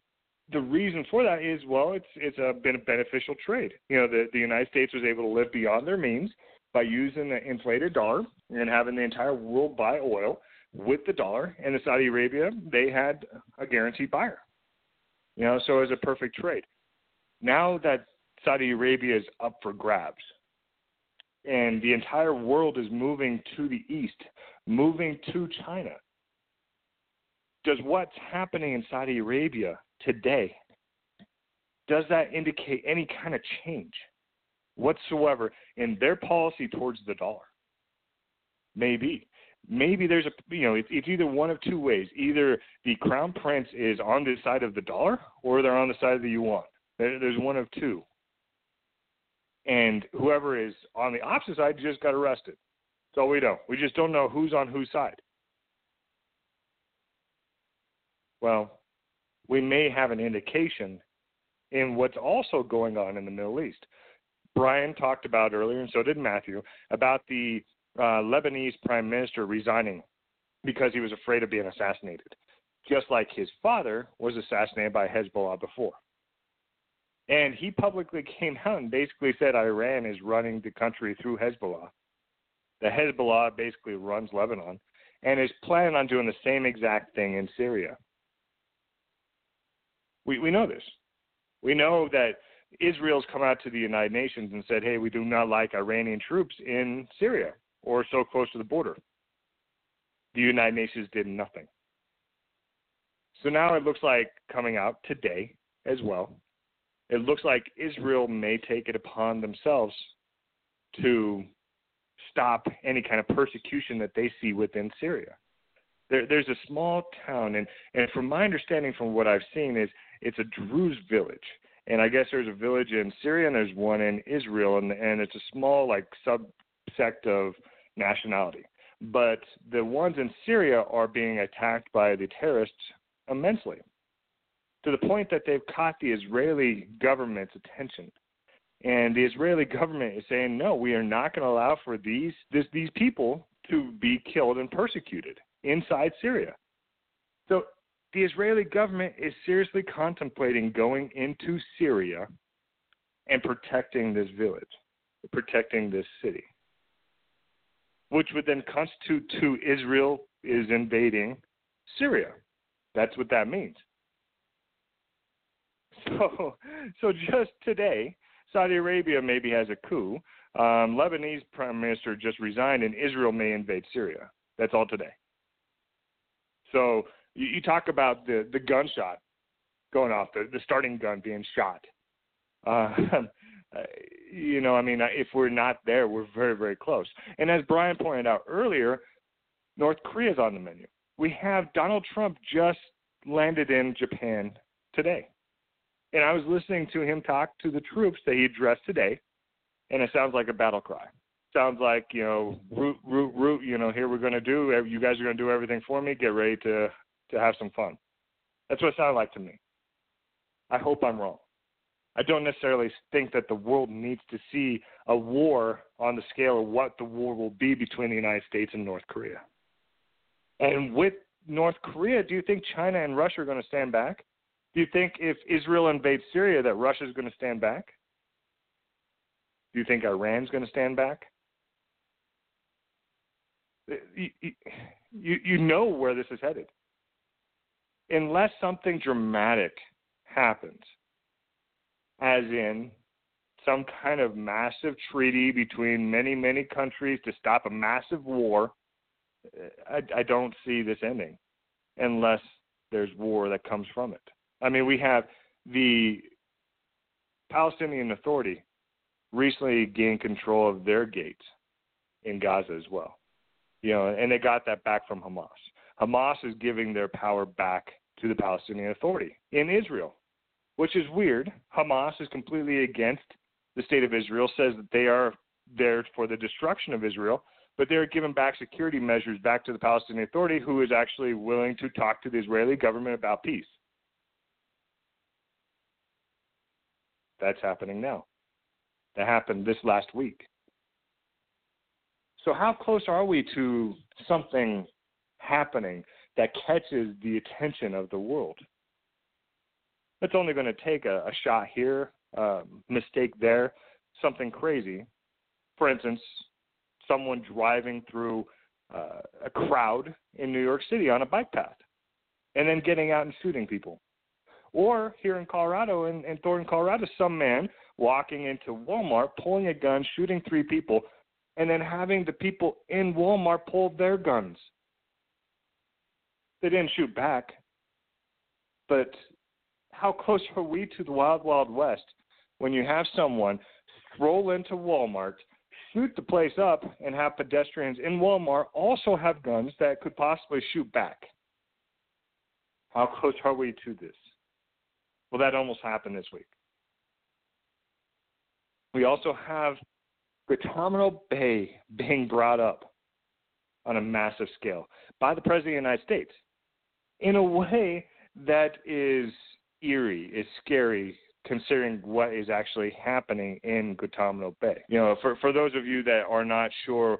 the reason for that is well, it's it's a, been a beneficial trade. You know, the the United States was able to live beyond their means by using the inflated dollar and having the entire world buy oil with the dollar, and the Saudi Arabia they had a guaranteed buyer. You know, so it was a perfect trade. Now that Saudi Arabia is up for grabs, and the entire world is moving to the east, moving to China. Does what's happening in Saudi Arabia today does that indicate any kind of change whatsoever in their policy towards the dollar? Maybe maybe there's a you know it's, it's either one of two ways. Either the crown prince is on the side of the dollar or they're on the side of the yuan. There, there's one of two. And whoever is on the opposite side just got arrested. So we don't we just don't know who's on whose side. Well we may have an indication in what's also going on in the middle east. Brian talked about earlier and so did matthew about the uh, Lebanese prime minister resigning because he was afraid of being assassinated, just like his father was assassinated by Hezbollah before. And he publicly *laughs* came out and basically said Iran is running the country through Hezbollah. The Hezbollah basically runs Lebanon and is planning on doing the same exact thing in Syria. We we know this. We know that Israel's come out to the United Nations and said, "Hey, we do not like Iranian troops in Syria or so close to the border." The United Nations did nothing. So now it looks like coming out today as well. It looks like Israel may take it upon themselves to stop any kind of persecution that they see within Syria. There, there's a small town, and, and from my understanding, from what I've seen, is it's a Druze village, and I guess there's a village in Syria and there's one in Israel, and and it's a small like subsect of nationality. But the ones in Syria are being attacked by the terrorists immensely, to the point that they've caught the Israeli government's attention. And the Israeli government is saying, no, we are not going to allow for these this, these people to be killed and persecuted inside Syria. So the Israeli government is seriously contemplating going into Syria and protecting this village, protecting this city, which would then constitute to Israel is invading Syria. That's what that means. So, *laughs* so just today, Saudi Arabia maybe has a coup. Um, Lebanese prime minister just resigned, and Israel may invade Syria. That's all today. So you, you talk about the the gunshot going off, the the starting gun being shot. Uh, *laughs* Uh, you know, I mean, uh, if we're not there, we're very very close. And as Brian pointed out earlier, North Korea is on the menu. We have Donald Trump just landed in Japan today. And I was listening to him talk to the troops that he addressed today, and it sounds like a battle cry. Sounds like you know, root, root, root. You know, here we're going to do. Uh, you guys are going to do everything for me. Get ready to to have some fun. That's what it sounded like to me. I hope I'm wrong. I don't necessarily think that the world needs to see a war on the scale of what the war will be between the United States and North Korea. And with North Korea, do you think China and Russia are going to stand back? Do you think if Israel invades Syria that Russia is going to stand back? Do you think Iran's going to stand back? You, you, you know where this is headed unless something dramatic happens, as in some kind of massive treaty between many, many countries to stop a massive war, I, I don't see this ending unless there's war that comes from it. I mean, we have the Palestinian Authority recently gained control of their gates in Gaza as well. You know, and they got that back from Hamas. Hamas is giving their power back to the Palestinian Authority in Israel, which is weird. Hamas is completely against the state of Israel, says that they are there for the destruction of Israel, but they're giving back security measures back to the Palestinian Authority, who is actually willing to talk to the Israeli government about peace. That's happening now. That happened this last week. So, how close are we to something happening that catches the attention of the world. It's only going to take a, a shot here, a mistake there, something crazy. For instance, someone driving through uh, a crowd in New York City on a bike path and then getting out and shooting people. Or here in Colorado, in, in Thornton, Colorado, some man walking into Walmart, pulling a gun, shooting three people, and then having the people in Walmart pull their guns they didn't shoot back. But how close are we to the wild, wild west when you have someone stroll into Walmart, shoot the place up, and have pedestrians in Walmart also have guns that could possibly shoot back? How close are we to this? Well, that almost happened this week. We also have Guantanamo Bay being brought up on a massive scale by the President of the United States in a way that is eerie, is scary, considering what is actually happening in Guantanamo Bay. You know, for for those of you that are not sure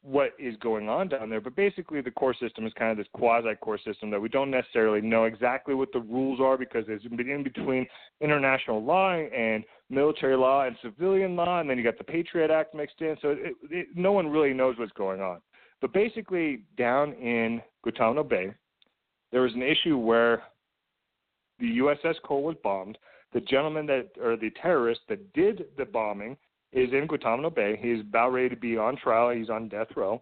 what is going on down there. But basically, the core system is kind of this quasi core system that we don't necessarily know exactly what the rules are because it's in between international law and military law and civilian law, and then you got the Patriot Act mixed in. So it, it, no one really knows what's going on. But basically, down in Guantanamo Bay, there was an issue where the USS Cole was bombed. The gentleman that, or the terrorist that did the bombing, is in Guantanamo Bay. He's about ready to be on trial. He's on death row.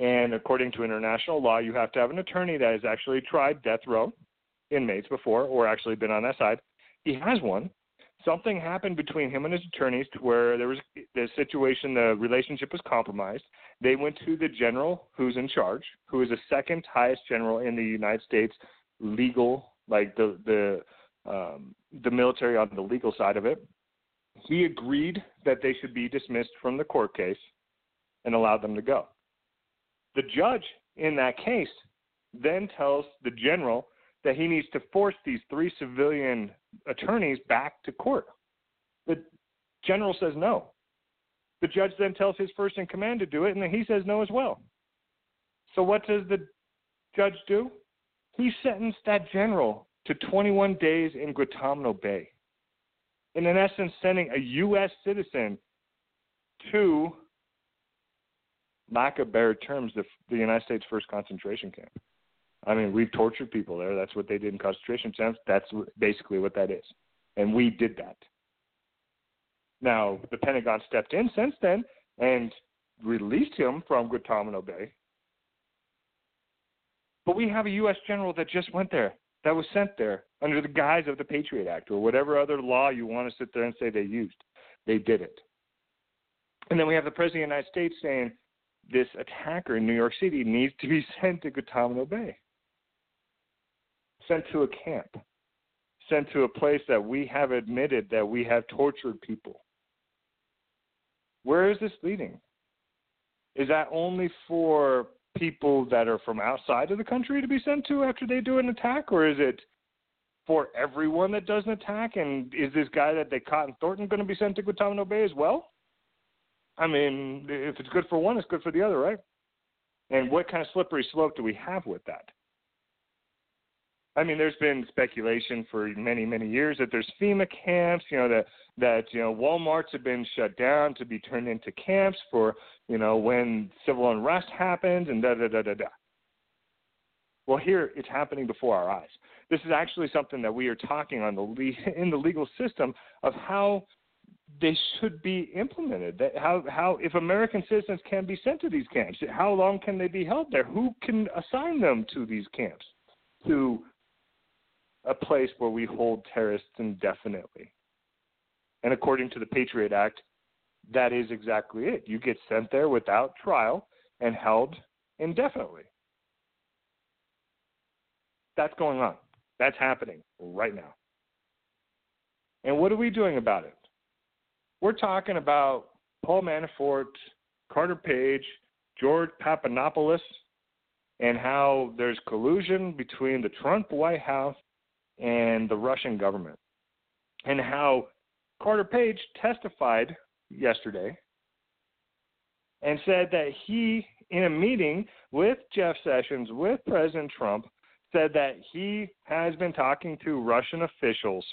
And according to international law, you have to have an attorney that has actually tried death row inmates before or actually been on that side. He has one. Something happened between him and his attorneys to where there was the situation, the relationship was compromised. They went to the general who's in charge, who is the second highest general in the United States legal, like the the um, the military on the legal side of it, he agreed that they should be dismissed from the court case and allowed them to go. The judge in that case then tells the general that he needs to force these three civilian attorneys back to court. The general says no. The judge then tells his first in command to do it, and then he says no as well. So what does the judge do? He sentenced that general to 21 days in Guantanamo Bay and in essence sending a U.S. citizen to, lack of better terms, the, the United States first concentration camp. I mean, we've tortured people there. That's what they did in concentration camps. That's basically what that is. And we did that. Now, the Pentagon stepped in since then and released him from Guantanamo Bay. But we have a U.S. general that just went there that was sent there under the guise of the Patriot Act or whatever other law you want to sit there and say they used. They did it. And then we have the President of the United States saying this attacker in New York City needs to be *laughs* sent to Guantanamo Bay, sent to a camp, sent to a place that we have admitted that we have tortured people. Where is this leading? Is that only for people that are from outside of the country to be sent to after they do an attack, or is it for everyone that does an attack? And is this guy that they caught in Thornton going to be sent to Guantanamo Bay as well? I mean, if it's good for one, it's good for the other, right? And what kind of slippery slope do we have with that? I mean, there's been speculation for many, many years that there's FEMA camps, you know, that that you know WalMarts have been shut down to be turned into camps for you know when civil unrest happens and da da da da da. Well, here it's happening before our eyes. This is actually something that we are talking on the *laughs* in the legal system of how they should be implemented. That how how if American citizens can be sent to these camps, how long can they be held there? Who can assign them to these camps? To a place where we hold terrorists indefinitely. And according to the Patriot Act, that is exactly it. You get sent there without trial and held indefinitely. That's going on. That's happening right now. And what are we doing about it? We're talking about Paul Manafort, Carter Page, George Papadopoulos, and how there's collusion between the Trump White House and the Russian government, and how Carter Page testified yesterday and said that he, in a meeting with Jeff Sessions, with President Trump, said that he has been talking to Russian officials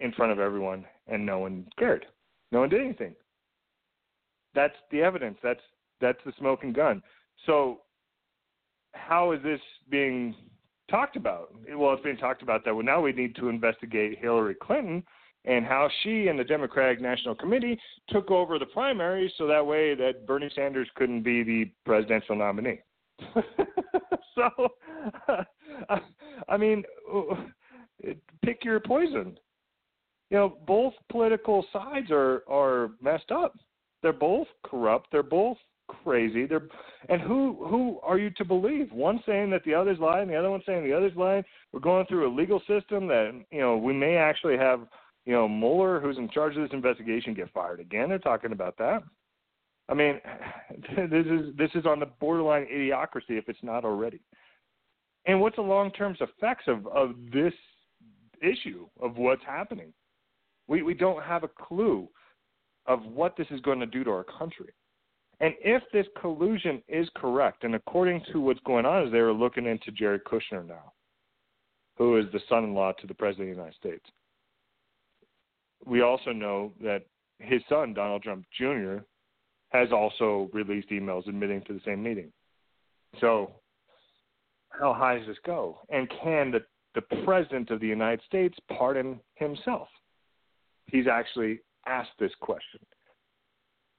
in front of everyone and no one cared. No one did anything. That's the evidence. That's that's the smoking gun. So how is this being talked about. Well, it's being talked about that well, now we need to investigate Hillary Clinton and how she and the Democratic National Committee took over the primaries so that way that Bernie Sanders couldn't be the presidential nominee. *laughs* so, *laughs* I mean, pick your poison. You know, both political sides are are messed up. They're both corrupt. They're both crazy. They're and who who are you to believe? One saying that the other's lying, the other one saying the other's lying. We're going through a legal system that you know we may actually have you know Mueller, who's in charge of this investigation, get fired again. They're talking about that. I mean, *laughs* this is this is on the borderline idiocracy if it's not already. And what's the long term effects of of this issue of what's happening? We we don't have a clue of what this is going to do to our country. And if this collusion is correct, and according to what's going on, is they were looking into Jared Kushner now, who is the son-in-law to the president of the United States. We also know that his son, Donald Trump Jr., has also released emails admitting to the same meeting. So, how high does this go? And can the, the president of the United States pardon himself? He's actually asked this question.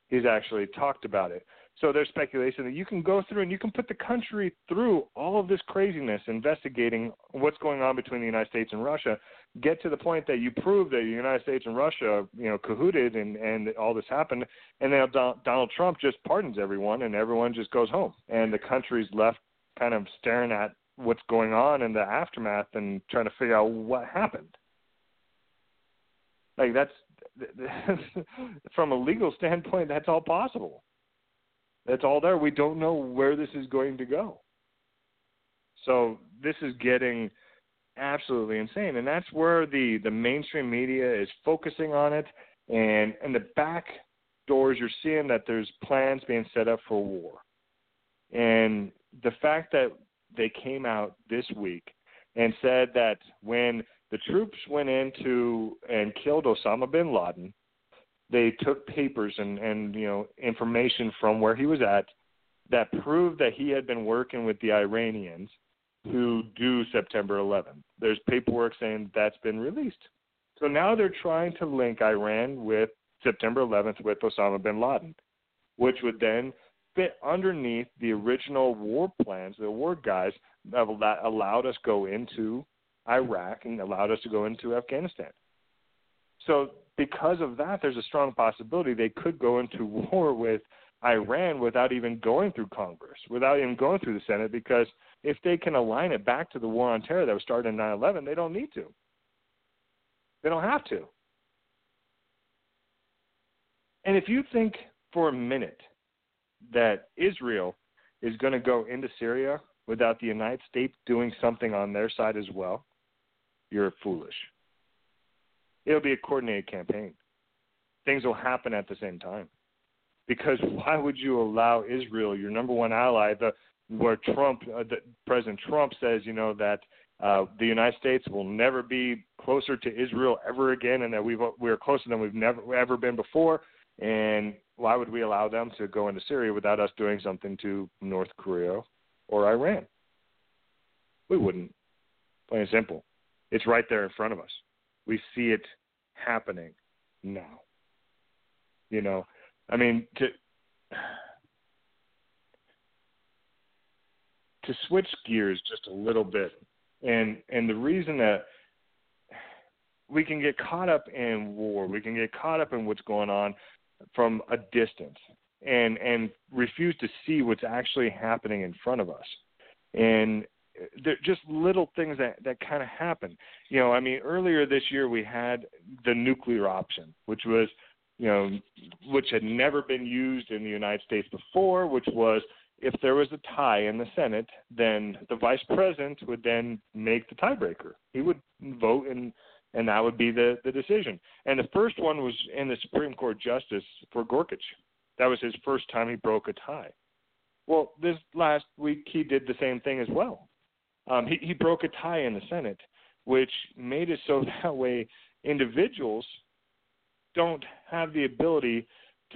He's actually talked about it. So there's speculation that you can go through and you can put the country through all of this craziness, investigating what's going on between the United States and Russia, get to the point that you prove that the United States and Russia, you know, cahooted and and all this happened, and then Donald Trump just pardons everyone and everyone just goes home, and the country's left kind of staring at what's going on in the aftermath and trying to figure out what happened. Like that's *laughs* from a legal standpoint, that's all possible. That's all there. We don't know where this is going to go. So this is getting absolutely insane, and that's where the the mainstream media is focusing on it, and in the back doors you're seeing that there's plans being set up for war, and the fact that they came out this week and said that when the troops went into and killed Osama bin Laden, they took papers and and you know information from where he was at that proved that he had been working with the Iranians who do September 11th. There's paperwork saying that's been released. So now they're trying to link Iran with September 11th with Osama bin Laden, which would then fit underneath the original war plans, the war guys that allowed us go into Iraq and allowed us to go into Afghanistan. So because of that, there's a strong possibility they could go into *laughs* war with Iran without even going through Congress, without even going through the Senate, because if they can align it back to the war on terror that was started in 9 11, they don't need to. They don't have to. And if you think for a minute that Israel is going to go into Syria without the United States doing something on their side as well, you're foolish. It'll be a coordinated campaign. Things will happen at the same time. Because why would you allow Israel, your number one ally, the where Trump, uh, the, President Trump says, you know, that uh, the United States will never be closer to Israel ever again, and that we've we're closer than we've never ever been before. And why would we allow them to go into Syria without us doing something to North Korea or Iran? We wouldn't. Plain and simple. It's right there in front of us. We see it happening now. You know, I mean to to switch gears just a little bit, and and the reason that we can get caught up in war, we can get caught up in what's going on from a distance, and and refuse to see what's actually happening in front of us, and they're just little things that that kind of happen. You know, I mean, earlier this year we had the nuclear option, which was, you know, which had never been used in the United States before, which was if there was a tie in the Senate, then the vice president would then make the tiebreaker. He would vote and and that would be the the decision. And the first one was in the Supreme Court justice for Gorsuch. That was his first time he broke a tie. Well, this last week he did the same thing as well. Um, he, he broke a tie in the Senate, which made it so *laughs* that way individuals don't have the ability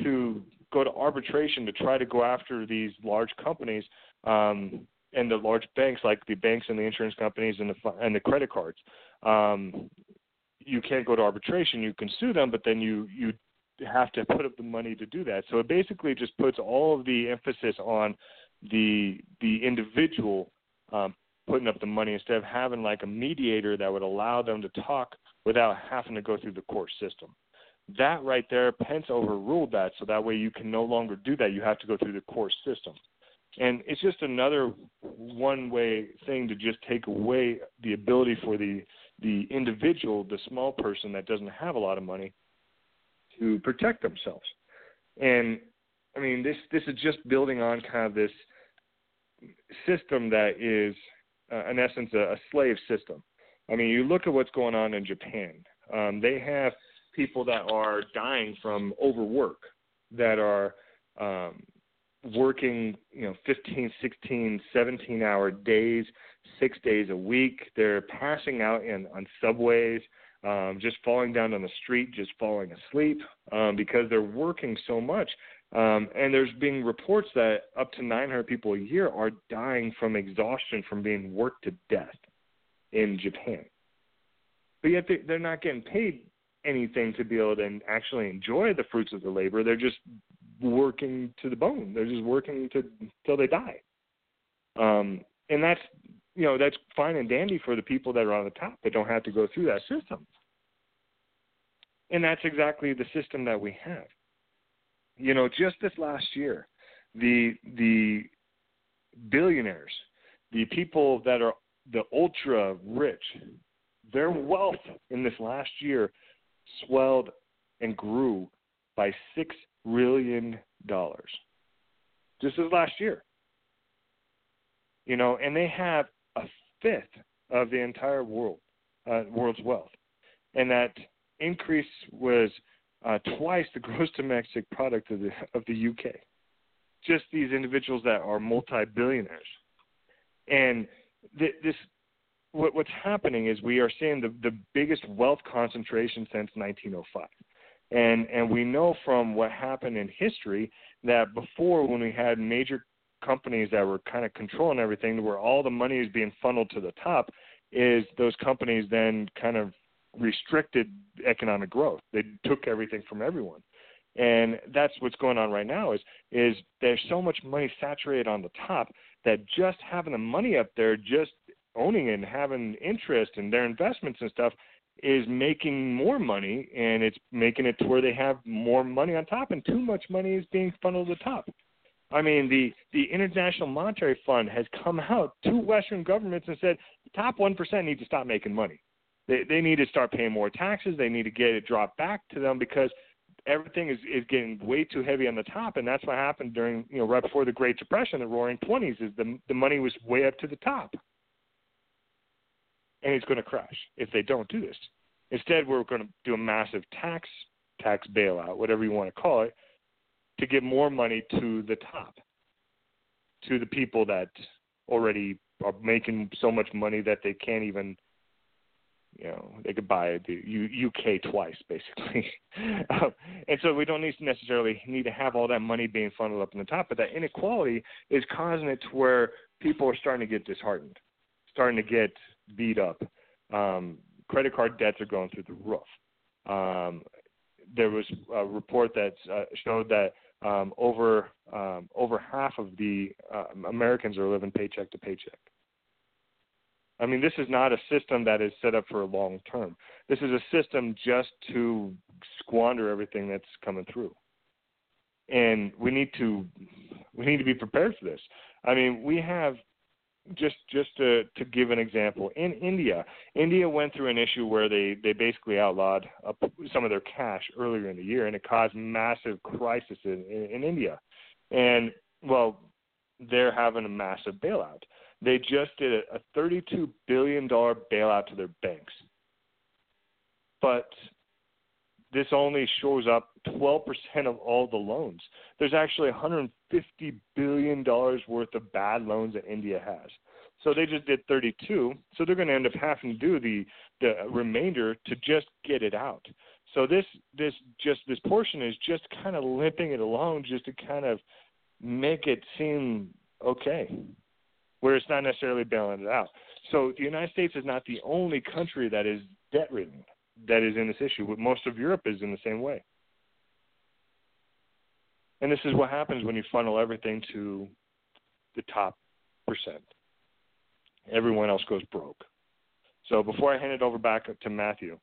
to go to arbitration to try to go after these large companies um, and the large banks, like the banks and the insurance companies and the and the credit cards. Um, you can't go to arbitration. You can sue them, but then you you have to put up the money to do that. So it basically just puts all of the emphasis on the the individual um, putting up the money instead of having like a mediator that would allow them to talk without having to go through the court system. That right there, Pence overruled that, so that way you can no longer do that. You have to go through the court system. And it's just another one way thing to just take away the ability for the the individual, the small person that doesn't have a lot of money to protect themselves. And I mean this this is just building on kind of this system that is uh, in essence, a, a slave system. I mean, you look at what's going on in Japan. Um, they have people that are dying from overwork, that are um, working, you know, 15, 16, 17 hour days, six days a week. They're passing out in on subways, um, just falling down on the street, just falling asleep um, because they're working so much. Um, and there's being reports that up to 900 people a year are dying from exhaustion from being worked to death in Japan. But yet they, they're not getting paid anything to be able to actually enjoy the fruits of the labor. They're just working to the bone. They're just working to till they die. Um, and that's you know that's fine and dandy for the people that are on the top that don't have to go through that system. And that's exactly the system that we have. You know, just this last year, the the billionaires, the people that are the ultra rich, their wealth in this last year swelled and grew by six trillion dollars. Just as last year. You know, and they have a fifth of the entire world uh, world's wealth, and that increase was uh, twice the *laughs* gross domestic product of the of the UK. Just these individuals that are multi-billionaires, and th- this what, what's happening is we are seeing the, the biggest wealth concentration since 1905. And and we know from what happened in history that before when we had major companies that were kind of controlling everything where all the money is being funneled to the top is those companies then kind of restricted economic growth. They took everything from everyone. And that's what's going on right now is is there's so much money saturated on the top that just having the money up there, just owning it and having interest in their investments and stuff is making more money and it's making it to where they have more money on top and too much money is being funneled to the top. I mean, the, the International Monetary Fund has come out to Western governments and said the top 1% need to stop making money. They, they need to start paying more taxes. They need to get it dropped back to them because everything is, is getting way too heavy on the top. And that's what happened during, you know, right before the Great Depression, the roaring 20s, is the, the money was way up to the top and it's going to crash if they don't do this. Instead, we're going to do a massive tax tax bailout, whatever you want to call it, to give more money to the top, to the people that already are making so much money that they can't even, you know, they could buy the UK twice, basically. *laughs* um, and so we don't need to necessarily need to have all that money being funneled up in the top, but that inequality is causing it to where people are starting to get disheartened, starting to get beat up. Um, credit card debts are going through the roof. Um, there was a report that uh, showed that um, over um, over half of the uh, Americans are living paycheck to paycheck. I mean, this is not a system that is set up for a long term. This is a system just to squander everything that's coming through, and we need to we need to be prepared for this. I mean, we have just just to to give an example, in India, India went through an issue where they they basically outlawed uh, some of their cash earlier in the year, and it caused massive crisis in, in India. And well, they're having a massive bailout. They just did a, a 32 billion dollar bailout to their banks, but this only shows up 12% of all the loans. There's actually 150 billion dollars worth of bad loans that India has. So they just did 32. So they're going to end up having to do the the remainder to just get it out. So this this just this portion is just kind of limping it along just to kind of make it seem okay, where it's not necessarily bailing it out. So the United States is not the only country that is debt ridden that is in this issue. Most of Europe is in the same way. And this is what happens when you funnel everything to the top percent. Everyone else goes broke. So before I hand it over back to Matthew,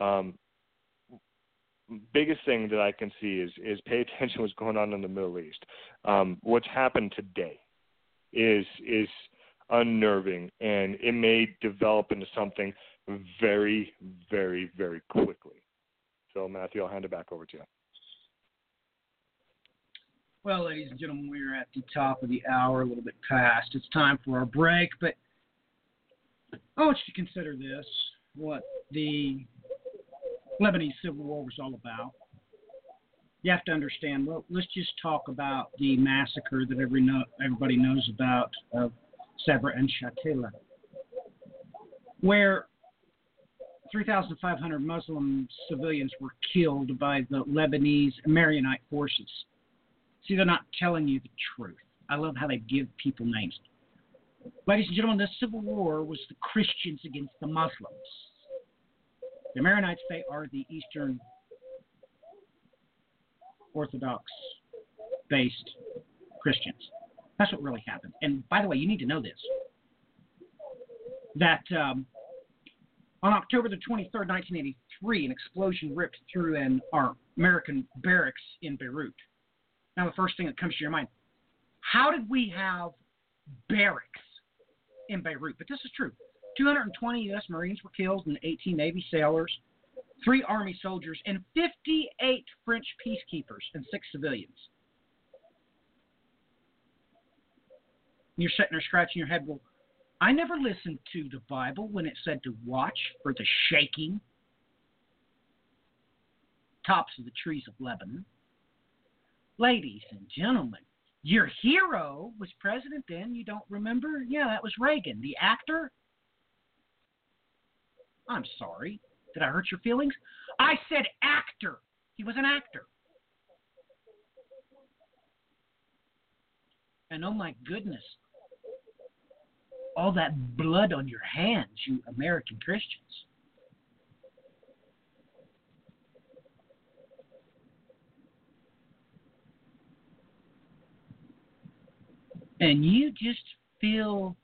um, biggest thing that I can see is is pay attention to what's going on in the Middle East. Um, what's happened today is is unnerving, and it may develop into something very, very, very quickly. So, Matthew, I'll hand it back over to you. Well, ladies and gentlemen, we are at the top of the hour, a little bit past. It's time for our break, but I want you to consider this what the Lebanese Civil War was all about. You have to understand. Well, let's just talk about the massacre that every know, everybody knows about of Sabra and Shatila, where 3,500 Muslim civilians were killed by the Lebanese Maronite forces. See, they're not telling you the truth. I love how they give people names. Ladies and gentlemen, the Civil War was the Christians against the Muslims. The Maronites, they are the Eastern Orthodox based Christians. That's what really happened. And by the way, you need to know this that um, on October the 23rd, 1983, an explosion ripped through an our American barracks in Beirut. Now, the first thing that comes to your mind how did we have barracks in Beirut? But this is true. 220 U.S. Marines were killed and 18 Navy sailors, three Army soldiers, and 58 French peacekeepers and six civilians. You're sitting there scratching your head. Well, I never listened to the Bible when it said to watch for the shaking tops of the trees of Lebanon. Ladies and gentlemen, your hero was president then. You don't remember? Yeah, that was Reagan. The actor? I'm sorry. Did I hurt your feelings? I said actor. He was an actor. And oh my goodness, all that blood on your hands, you American Christians. And you just feel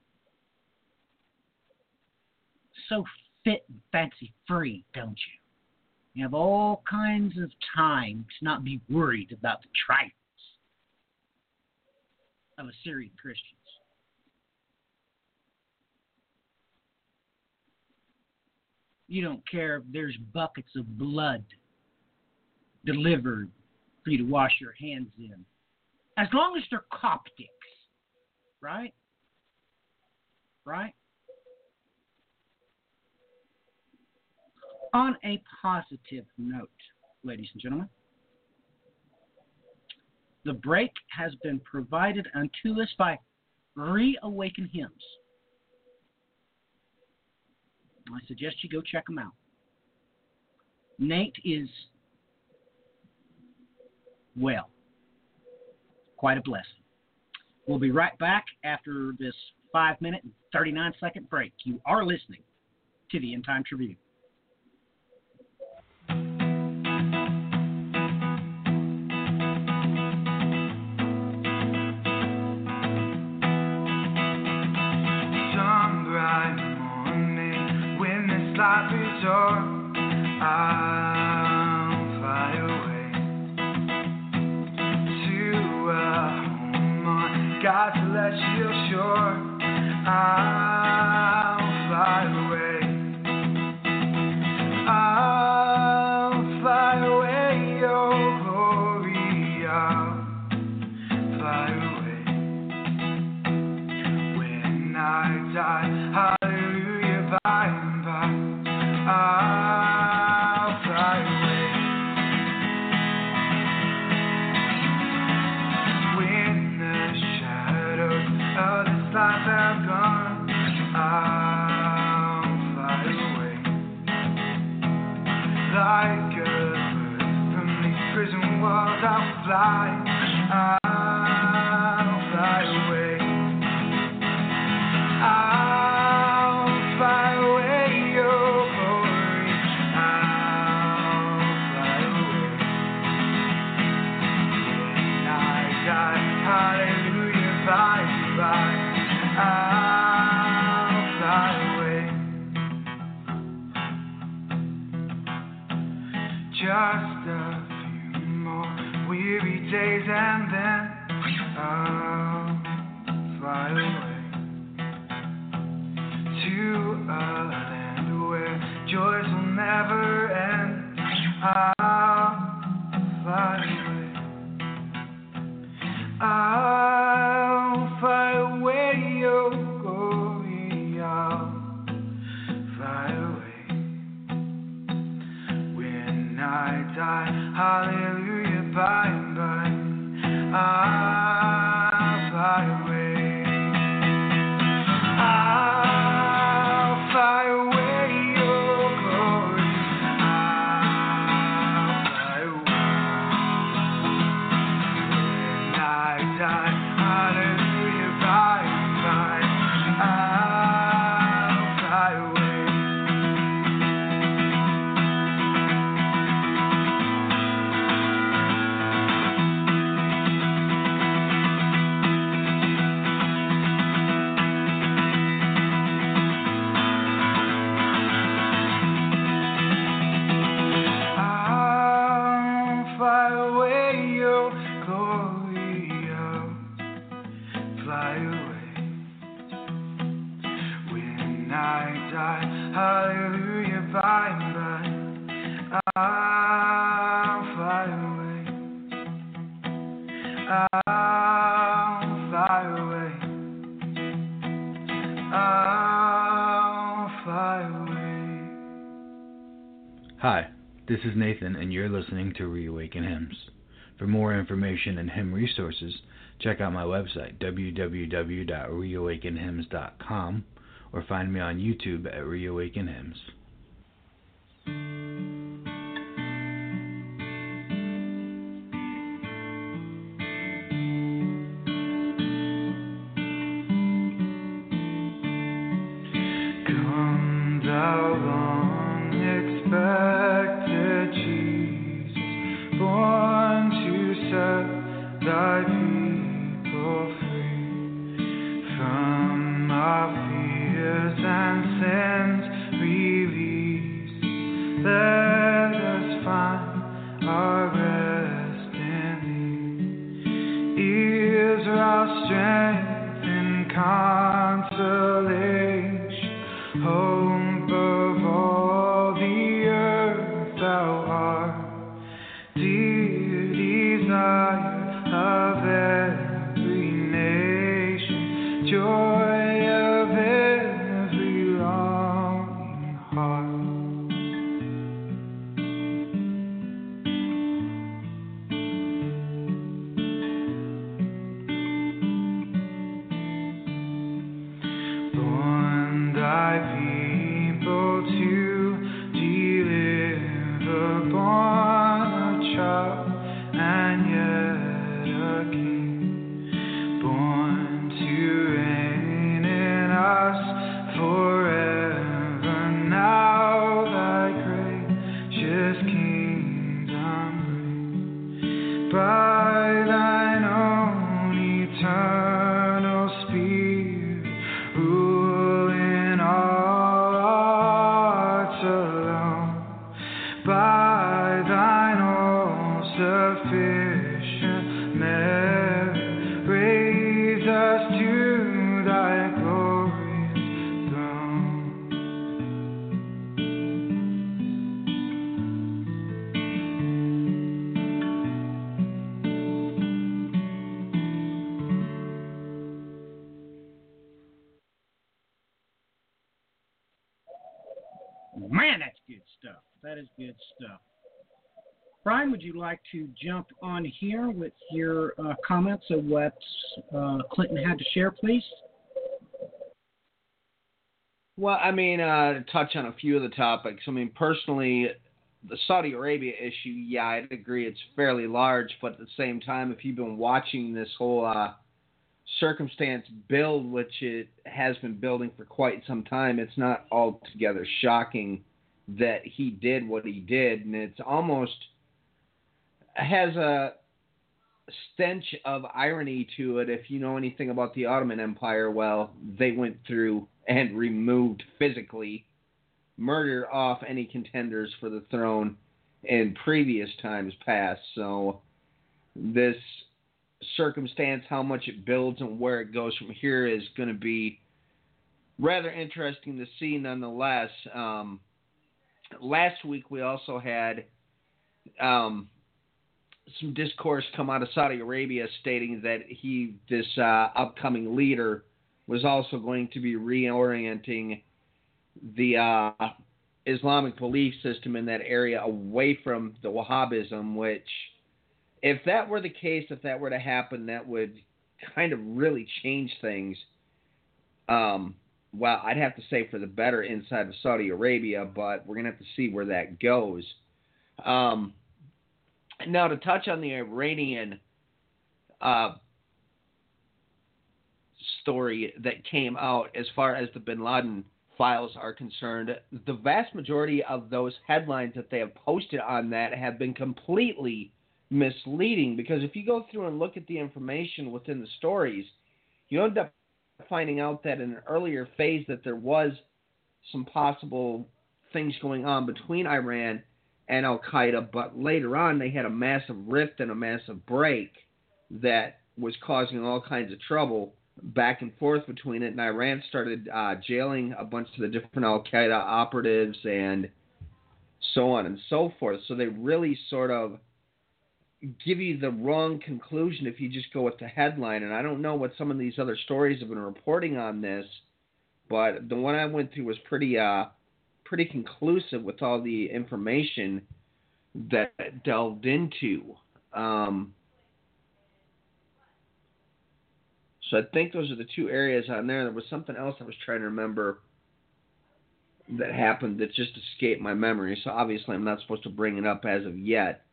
so fit and fancy free, don't you? You have all kinds of time to not be worried about the trifles of Assyrian Christians. You don't care if there's buckets of blood delivered for you to wash your hands in. As long as they're Coptics, right? Right? On a positive note, ladies and gentlemen, the break has been provided unto us by Reawaken Hymns. I suggest you go check them out. Nate is, well, quite a blessing. We'll be right back after this five minute and 39 second break. You are listening to the End Time Tribune. Life this is Nathan, and you're listening to Reawaken Hymns. For more information and hymn resources, check out my website, www.reawakenhymns.com, or find me on YouTube at Reawaken Hymns. Man, that's good stuff. That is good stuff. Brian, would you like to jump on here with your uh, comments of what uh, Clinton had to share, please? Well, I mean, uh, to touch on a few of the topics. I mean, personally, the Saudi Arabia issue, yeah, I'd agree it's fairly large, but at the same time, if you've been watching this whole uh, circumstance build, which it has been building for quite some time, it's not altogether shocking that he did what he did, and it's almost has a stench of irony to it. If you know anything about the Ottoman Empire, well, they went through and removed physically, murder off any contenders for the throne in previous times past. So this circumstance, how much it builds and where it goes from here is going to be rather interesting to see nonetheless. Um, last week we also had um, some discourse come out of Saudi Arabia stating that he, this uh, upcoming leader, was also going to be reorienting the uh, Islamic belief system in that area away from the Wahhabism, which if that were the case, if that were to happen, that would kind of really change things. Um, well, I'd have to say for the better inside of Saudi Arabia, but we're gonna have to see where that goes. Um, now to touch on the Iranian uh, story that came out as far as the Bin Laden files are concerned, the vast majority of those headlines that they have posted on that have been completely misleading because if you go through and look at the information within the stories, you end up finding out that in an earlier phase that there was some possible things going on between Iran and Al Qaeda, but later on they had a massive rift and a massive break that was causing all kinds of trouble back and forth between it. And Iran started uh, jailing a bunch of the different Al Qaeda operatives and so on and so forth. So they really sort of give you the wrong conclusion if you just go with the headline. And I don't know what some of these other stories have been reporting on this, but the one I went through was pretty uh pretty conclusive with all the information that delved into. Um, so I think those are the two areas on there. There was something else I was trying to remember that happened that just escaped my memory. So obviously I'm not supposed to bring it up as of yet.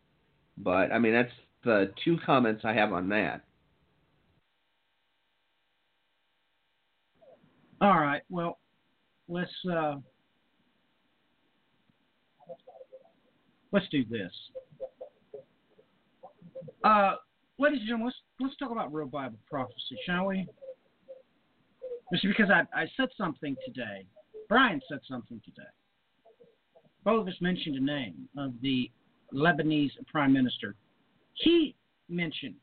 But I mean, that's the two comments I have on that. All right. Well, let's uh, let's do this. Uh, ladies and gentlemen, let's let's talk about real Bible prophecy, shall we? Just because I I said something today. Brian said something today. Both of us mentioned a name of the Lebanese prime minister, he mentioned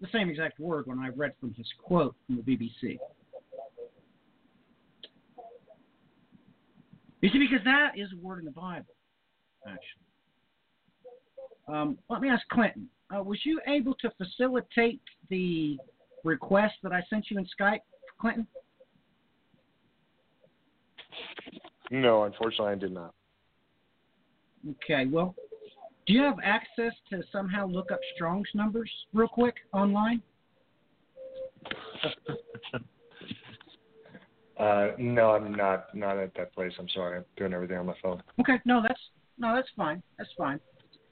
the same exact word when I read from his quote from the BBC. You see, because that is a word in the Bible, actually. Um, let me ask Clinton. Uh, was you able to facilitate the request that I sent you in Skype, Clinton? No, unfortunately, I did not. Okay, well, do you have access to somehow look up Strong's numbers real quick online? *laughs* uh, no, I'm not not at that place. I'm sorry. I'm doing everything on my phone. Okay, no, that's no, that's fine. That's fine.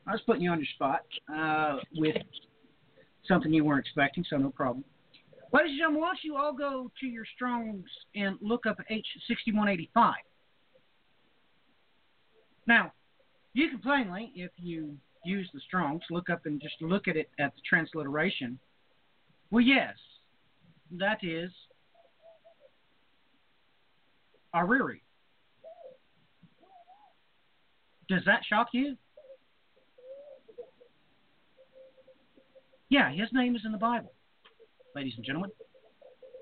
I was putting you on your spot uh, with something you weren't expecting, so no problem. Ladies and gentlemen, why don't you all go to your Strongs and look up H6185? Now, you can plainly, if you use the Strongs, look up and just look at it at the transliteration. Well, yes, that is Ariri. Does that shock you? Yeah, his name is in the Bible, ladies and gentlemen.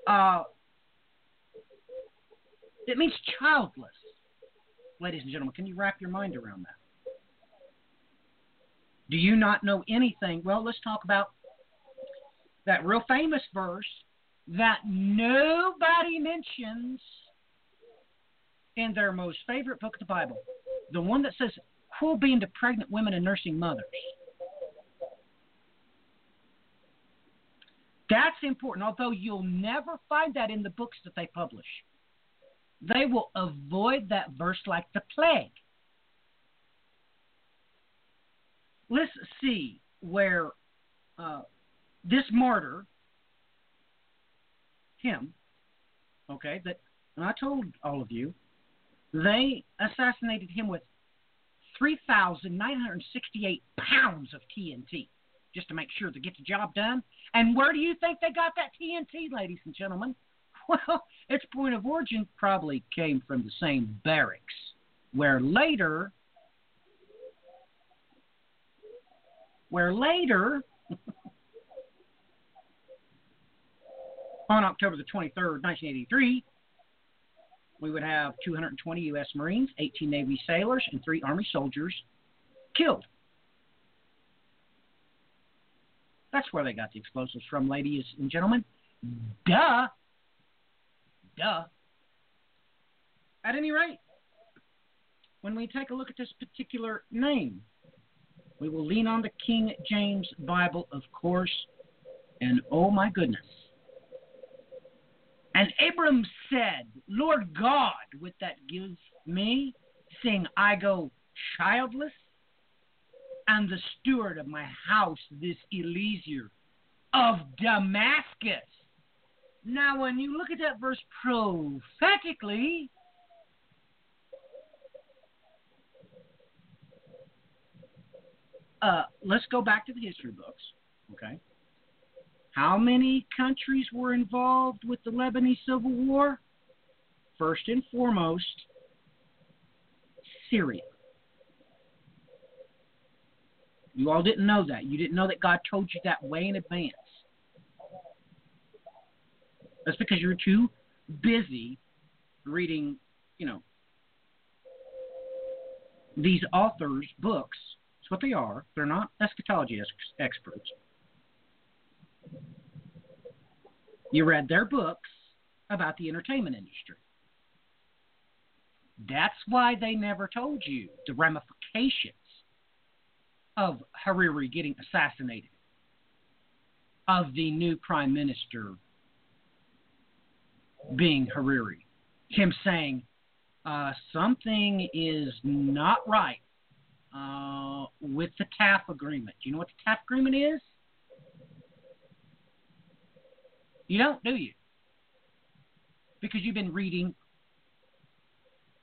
Uh, it means childless, ladies and gentlemen. Can you wrap your mind around that? Do you not know anything? Well, let's talk about that real famous verse that nobody mentions in their most favorite book of the Bible. The one that says, Cruel being to pregnant women and nursing mothers. That's important, although you'll never find that in the books that they publish. They will avoid that verse like the plague. Let's see where uh, this martyr, him, okay, that and I told all of you, they assassinated him with 3,968 pounds of TNT just to make sure to get the job done. And where do you think they got that TNT, ladies and gentlemen? *laughs* Well, its point of origin probably came from the same barracks where later where later, on October the 23rd, 1983, we would have 220 U.S. Marines, 18 Navy sailors, and three Army soldiers killed. That's where they got the explosives from, ladies and gentlemen. Duh. Duh. At any rate, when we take a look at this particular name, We will lean on the King James Bible, of course. And oh my goodness. And Abram said, Lord God, with that gives me, seeing I go childless, and the steward of my house, this Eliezer of Damascus. Now, when you look at that verse prophetically, uh, let's go back to the history books. Okay. How many countries were involved with the Lebanese Civil War? First and foremost, Syria. You all didn't know that. You didn't know that God told you that way in advance. That's because you're too busy reading, you know, these authors' books. What they are. They're not eschatology ex- experts. You read their books about the entertainment industry. That's why they never told you the ramifications of Hariri getting assassinated, of the new prime minister being Hariri, him saying uh, something is not right uh, with the Taif Agreement. Do you know what the Taif Agreement is? You don't, do you? Because you've been reading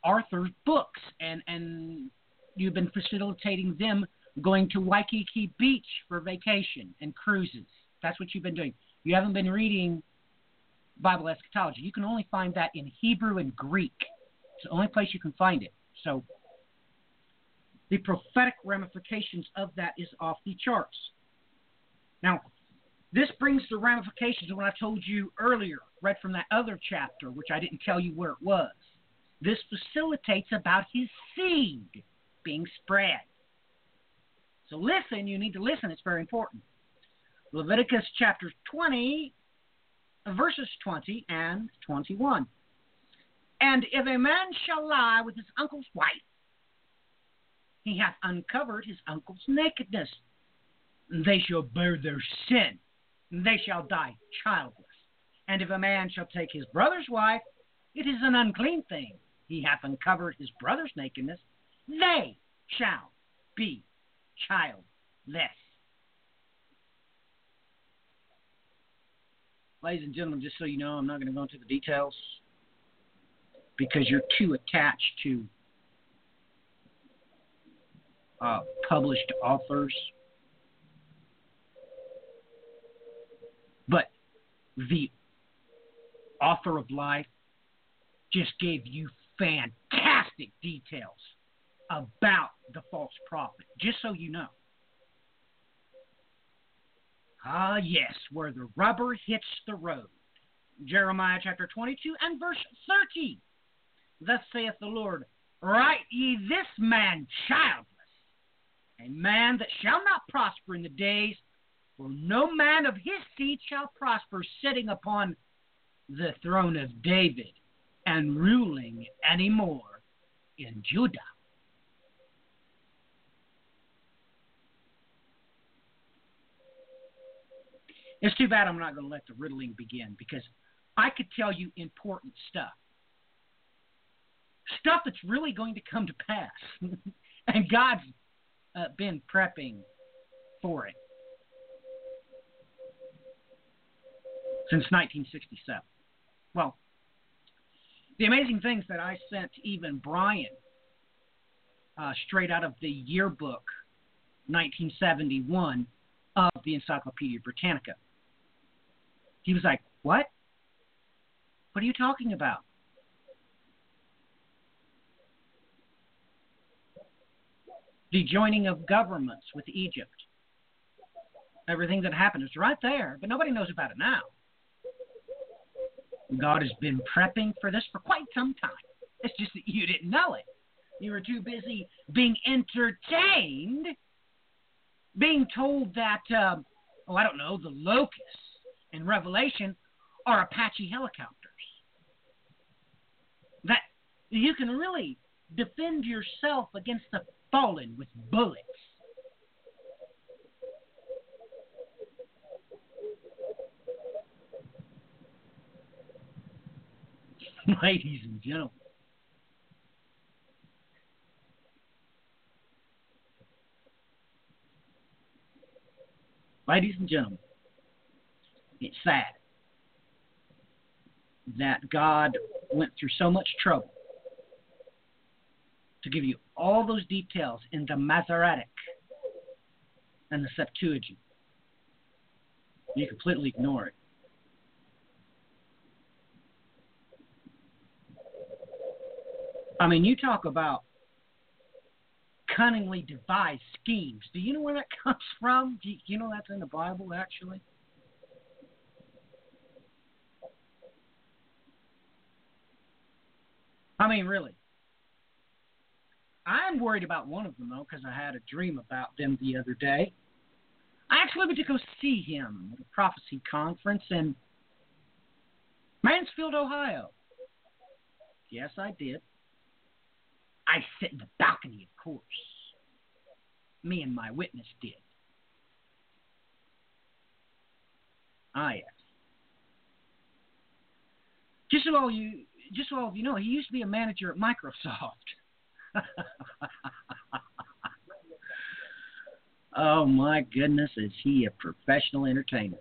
Arthur's books and and you've been facilitating them going to Waikiki Beach for vacation and cruises. That's what you've been doing. You haven't been reading Bible eschatology. You can only find that in Hebrew and Greek. It's the only place you can find it. So the prophetic ramifications of that is off the charts. Now, this brings the ramifications of what I told you earlier, read from that other chapter, which I didn't tell you where it was. This facilitates about his seed being spread. So listen, you need to listen, it's very important. Leviticus chapter 20, verses 20 and 21. And if a man shall lie with his uncle's wife, he hath uncovered his uncle's nakedness. They shall bear their sin, they shall die childless. And if a man shall take his brother's wife, it is an unclean thing. He hath uncovered his brother's nakedness. They shall be childless. Ladies and gentlemen, just so you know, I'm not going to go into the details because you're too attached to uh, published authors. But the author of life just gave you fantastic details about the false prophet, just so you know. Ah, yes, where the rubber hits the road. Jeremiah chapter 22 and verse 30. Thus saith the Lord, Write ye this man childless, a man that shall not prosper in the days, for no man of his seed shall prosper sitting upon the throne of David and ruling any more in Judah. It's too bad I'm not going to let the riddling begin because I could tell you important stuff. Stuff that's really going to come to pass. *laughs* and God's uh, been prepping for it since 1967. Well, the amazing things that I sent even Brian uh, straight out of the yearbook 1971 of the Encyclopedia Britannica. He was like, What? What are you talking about? The joining of governments with Egypt. Everything that happened is right there, but nobody knows about it now. God has been prepping for this for quite some time. It's just that you didn't know it. You were too busy being entertained, being told that, uh, oh, I don't know, the locusts in Revelation are Apache helicopters. That you can really defend yourself against the Fallen with bullets. *laughs* Ladies and gentlemen. Ladies and gentlemen, it's sad that God went through so much trouble to give you all those details in the Masoretic and the Septuagint. You completely ignore it. I mean, you talk about cunningly devised schemes. Do you know where that *laughs* comes from? Do you, know that's in the Bible, actually? I mean, really. I'm worried about one of them, though, because I had a dream about them the other day. I actually went to go see him at a prophecy conference in Mansfield, Ohio. Yes, I did. I sit in the balcony, of course. Me and my witness did. Ah, yes. Just so all you, just so all of you know, he used to be a manager at Microsoft. *laughs* *laughs* oh my goodness, is he a professional entertainer?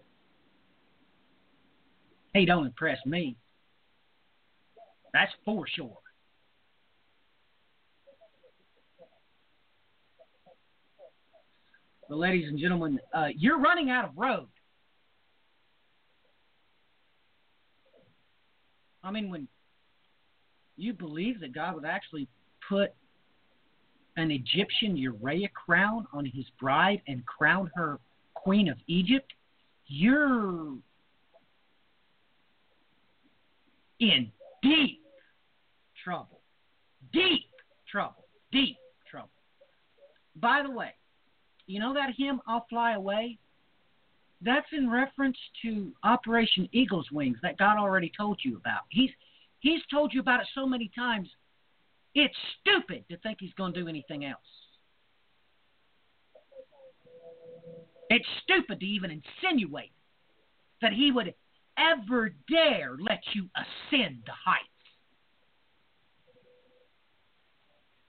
He don't impress me. That's for sure. But ladies and gentlemen, uh, you're running out of road. I mean, when you believe that God would actually put an Egyptian uraeus crown on his bride and crown her queen of Egypt, you're in deep trouble. Deep trouble. Deep trouble. By the way, you know that hymn, I'll Fly Away? That's in reference to Operation Eagle's Wings that God already told you about. He's He's told you about it so many times. It's stupid to think he's going to do anything else. It's stupid to even insinuate that he would ever dare let you ascend the heights.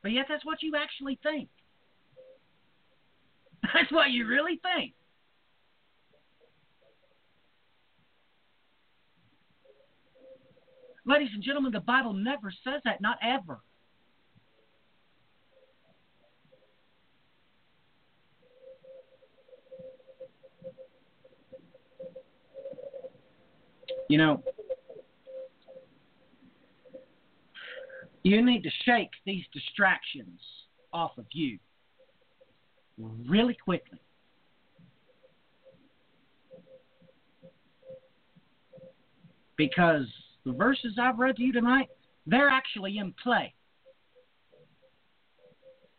But yet, that's what you actually think. *laughs* That's what you really think. Ladies and gentlemen, the Bible never says that, not ever. You know, you need to shake these distractions off of you really quickly. Because the verses I've read to you tonight, they're actually in play.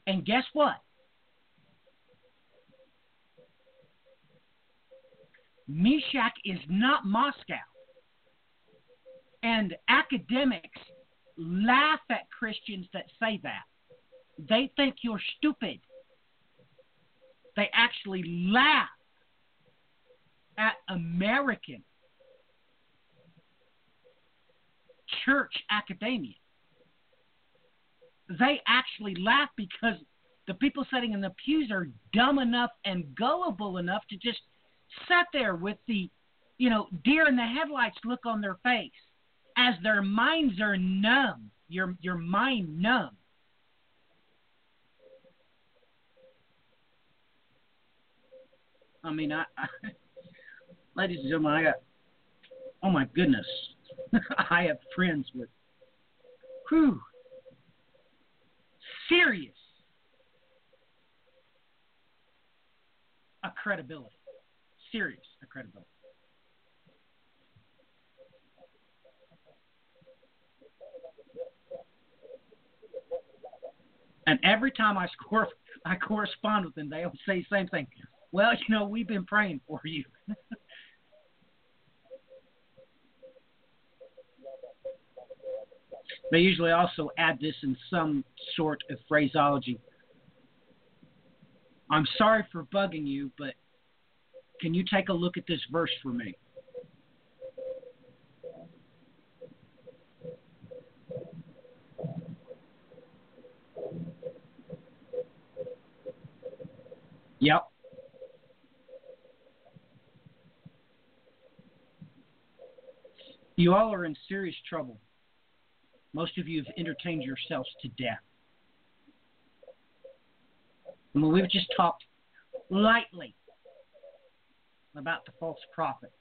And guess what? Meshech is not Moscow. And academics laugh at Christians that say that. They think you're stupid. They actually laugh at American church academia. They actually laugh because the people sitting in the pews are dumb enough and gullible enough to just sit there with the, you know, deer in the headlights look on their face as their minds are numb. Your your mind numb. I mean, I, I *laughs* ladies and gentlemen, I got. Oh my goodness, *laughs* I have friends with, whew, serious a credibility, serious a credibility. And every time I score, *laughs* I correspond with them, they always say the same thing. Well, you know, we've been praying for you. *laughs* they usually also add this in some sort of phraseology. I'm sorry for bugging you, but can you take a look at this verse for me? Yep. You all are in serious trouble. Most of you have entertained yourselves to death. And we've just talked lightly about the false prophet.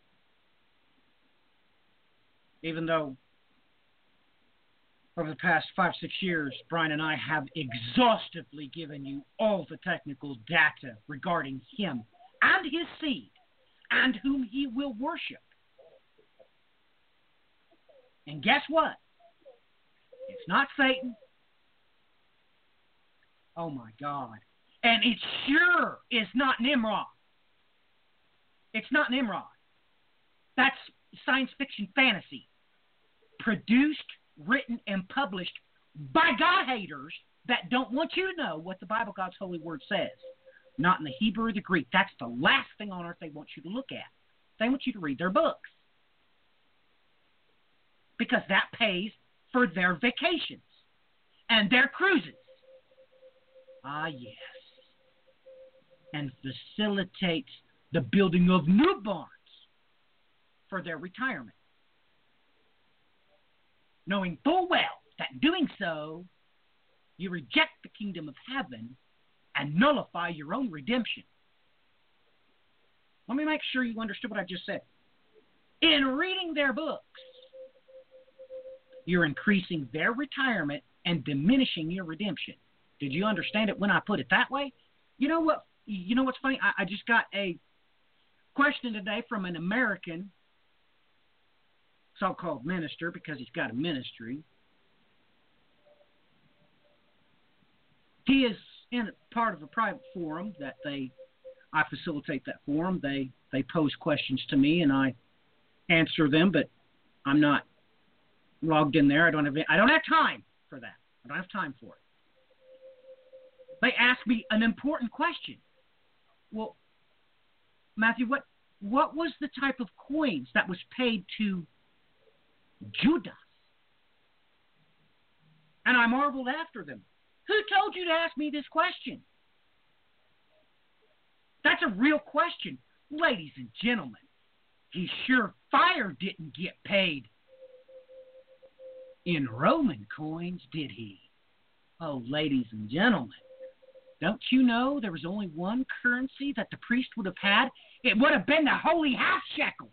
Even though over the past five, six years, Brian and I have exhaustively given you all the technical data regarding him and his seed and whom he will worship. And guess what? It's not Satan. Oh my God. And it sure is not Nimrod. It's not Nimrod. That's science fiction fantasy. Produced, written, and published by God haters that don't want you to know what the Bible, God's holy word, says. Not in the Hebrew or the Greek. That's the last thing on earth they want you to look at. They want you to read their books. Because that pays for their vacations and their cruises. Ah, yes. And facilitates the building of new barns for their retirement. Knowing full well that in doing so, you reject the kingdom of heaven and nullify your own redemption. Let me make sure you understood what I just said. In reading their books, you're increasing their retirement and diminishing your redemption. Did you understand it when I put it that way? You know what? You know what's funny? I, I just got a question today from an American so-called minister because he's got a ministry. He is in a part of a private forum that they I facilitate that forum. They they pose questions to me and I answer them, but I'm not logged in there. I don't have I don't have time for that. I don't have time for it. They ask me an important question. Well, Matthew, what what was the type of coins that was paid to Judas? And I marveled after them. Who told you to ask me this question? That's a real question. Ladies and gentlemen, he sure fire didn't get paid in Roman coins, did he? Oh, ladies and gentlemen, don't you know there was only one currency that the priest would have had? It would have been the holy half shekels.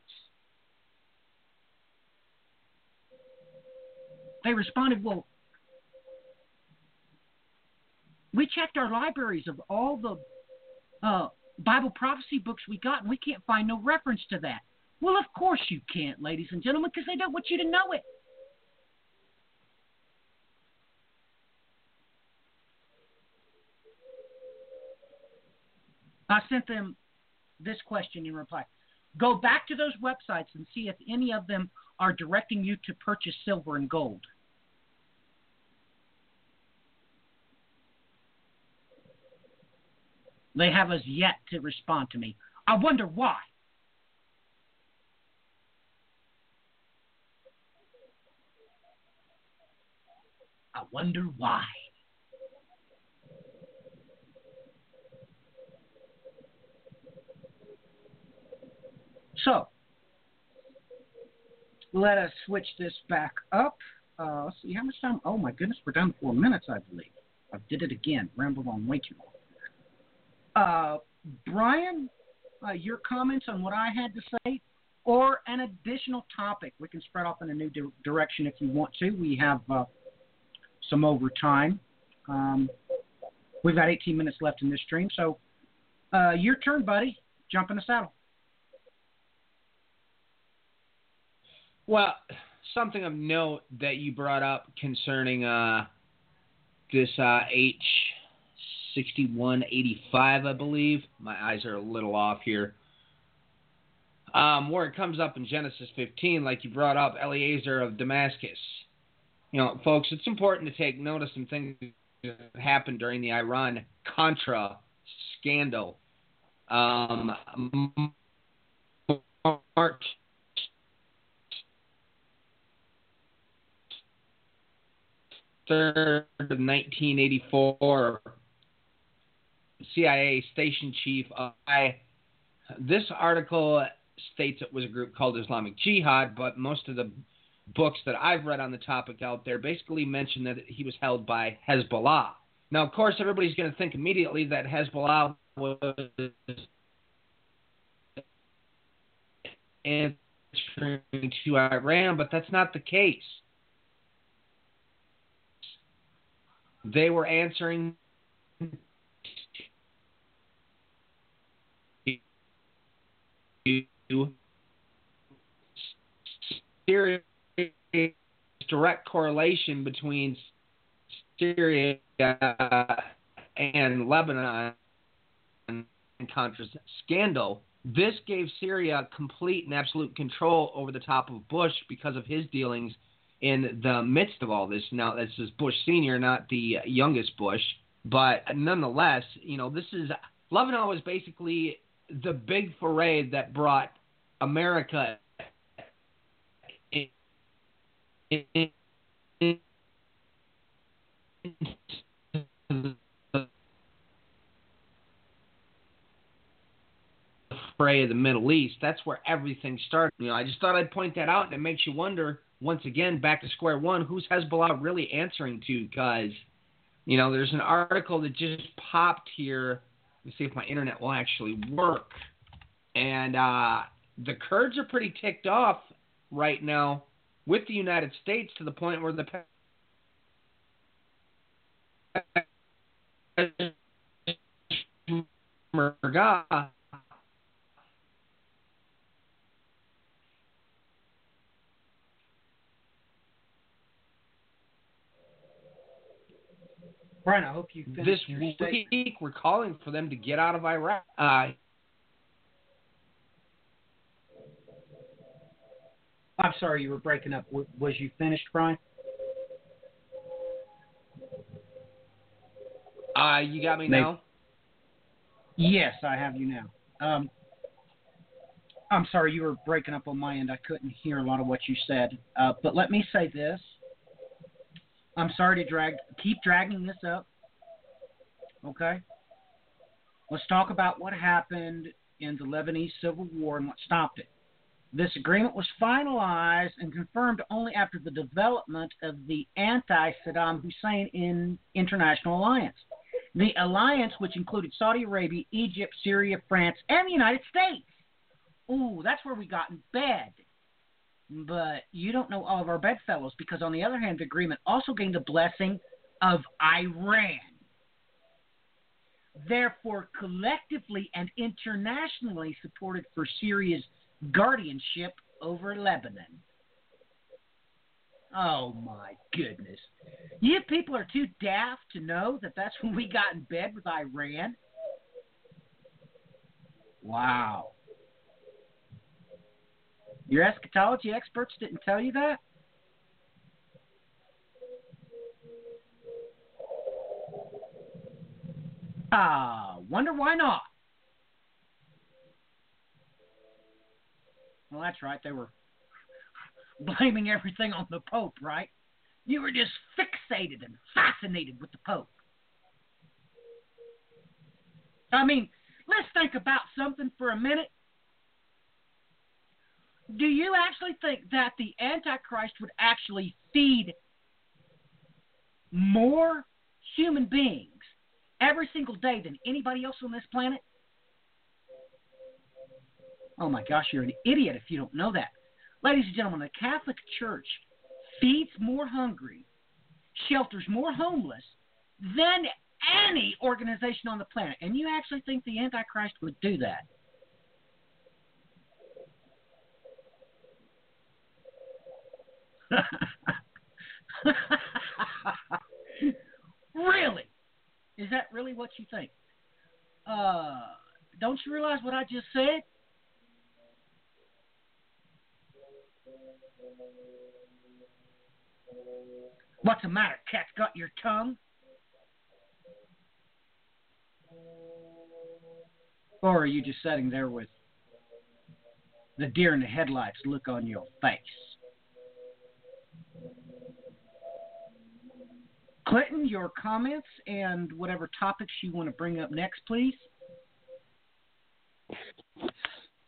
They responded, Well, we checked our libraries of all the uh, Bible prophecy books we got, and we can't find no reference to that. Well, of course you can't, ladies and gentlemen, because they don't want you to know it. I sent them this question in reply. Go back to those websites and see if any of them are directing you to purchase silver and gold. They have as yet to respond to me. I wonder why. I wonder why. So, let us switch this back up. Uh, let's see, how much time? Oh my goodness, we're down to four minutes, I believe. I did it again. Rambled on way too long. Uh, Brian, uh, your comments on what I had to say, or an additional topic. We can spread off in a new di- direction if you want to. We have uh, some overtime. Um, we've got 18 minutes left in this stream, so uh, your turn, buddy. Jump in the saddle. Well, something of note that you brought up concerning uh, this uh, H6185, I believe. My eyes are a little off here. Um, where it comes up in Genesis 15, like you brought up, Eliezer of Damascus. You know, folks, it's important to take notice of things that happened during the Iran Contra scandal. Um, March 3rd of 1984, CIA station chief. I, this article states it was a group called Islamic Jihad, but most of the books that I've read on the topic out there basically mention that he was held by Hezbollah. Now, of course, everybody's going to think immediately that Hezbollah was answering to Iran, but that's not the case. They were answering Syria direct correlation between Syria and Lebanon and Contra scandal. This gave Syria complete and absolute control over the top of Bush because of his dealings in the midst of all this. Now, this is Bush Senior, not the youngest Bush, but nonetheless, you know, this is Lebanon was basically the big foray that brought America in, in, in, fray of the Middle East. That's where everything started. You know, I just thought I'd point that out, and it makes you wonder once again back to square one. Who's Hezbollah really answering to? Because you know, there's an article that just popped here. Let's see if my internet will actually work. And uh, the Kurds are pretty ticked off right now with the United States to the point where the Peshmerga Brian, I hope you this your week statement. we're calling for them to get out of Iraq. Uh, I'm sorry, you were breaking up. Was you finished, Brian? uh, you got me Maybe. now. Yes, I have you now. Um, I'm sorry, you were breaking up on my end. I couldn't hear a lot of what you said. Uh, but let me say this. I'm sorry to drag, keep dragging this up. Okay. Let's talk about what happened in the Lebanese Civil War and what stopped it. This agreement was finalized and confirmed only after the development of the anti Saddam Hussein in international alliance. The alliance, which included Saudi Arabia, Egypt, Syria, France, and the United States. Ooh, that's where we got in bed. But you don't know all of our bedfellows because, on the other hand, the agreement also gained the blessing of Iran. Therefore, collectively and internationally supported for Syria's guardianship over Lebanon. Oh my goodness. You people are too daft to know that that's *laughs* when we got in bed with Iran? Wow. Your eschatology experts didn't tell you that? Ah, wonder why not. Well, that's right. They were *laughs* blaming everything on the Pope, right? You were just fixated and fascinated with the Pope. I mean, let's think about something for a minute. Do you actually think that the Antichrist would actually feed more human beings every single day than anybody else on this planet? Oh my gosh, you're an idiot if you don't know that. Ladies and gentlemen, the Catholic Church feeds more hungry, shelters more homeless than any organization on the planet. And you actually think the Antichrist would do that? *laughs* really? Is that really what you think? Uh, don't you realize what I just said? What's the matter? Cat's got your tongue? Or are you just sitting there with the deer in the headlights look on your face? Clinton, your comments and whatever topics you want to bring up next, please.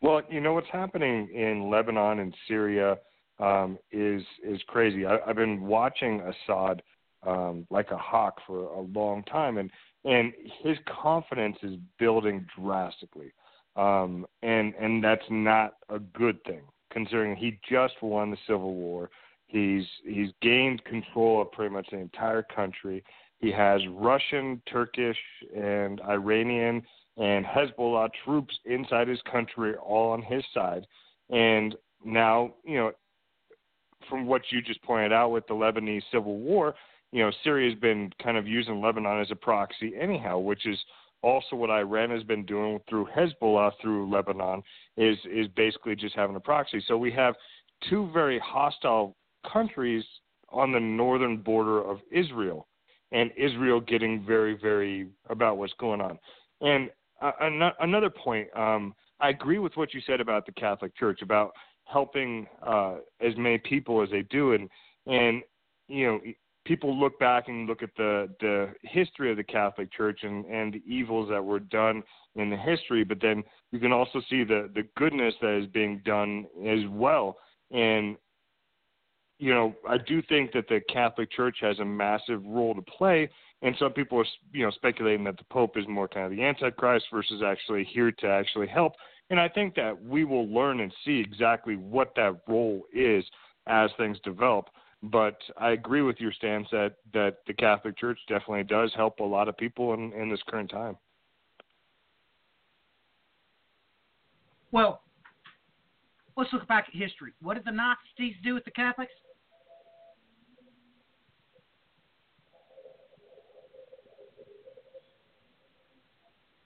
Well, you know what's happening in Lebanon and Syria um, is is crazy. I, I've been watching Assad um, like a hawk for a long time, and and his confidence is building drastically, um, and and that's not a good thing considering he just won the civil war. He's he's gained control of pretty much the entire country. He has Russian, Turkish, and Iranian and Hezbollah troops inside his country, all on his side. And now, you know, from what you just pointed out with the Lebanese civil war, you know, Syria has been kind of using Lebanon as a proxy anyhow, which is also what Iran has been doing through Hezbollah through Lebanon is is basically just having a proxy. So we have two very hostile countries on the northern border of Israel, and Israel getting very very about what's going on. And uh, another point, um, I agree with what you said about the Catholic Church about helping uh, as many people as they do, and and you know people look back and look at the the history of the Catholic Church and and the evils that were done in the history, but then you can also see the the goodness that is being done as well. And you know, I do think that the Catholic Church has a massive role to play. And some people are, you know, speculating that the Pope is more kind of the Antichrist versus actually here to actually help. And I think that we will learn and see exactly what that role is as things develop. But I agree with your stance that, that the Catholic Church definitely does help a lot of people in, in this current time. Well, let's look back at history. What did the Nazis do with the Catholics?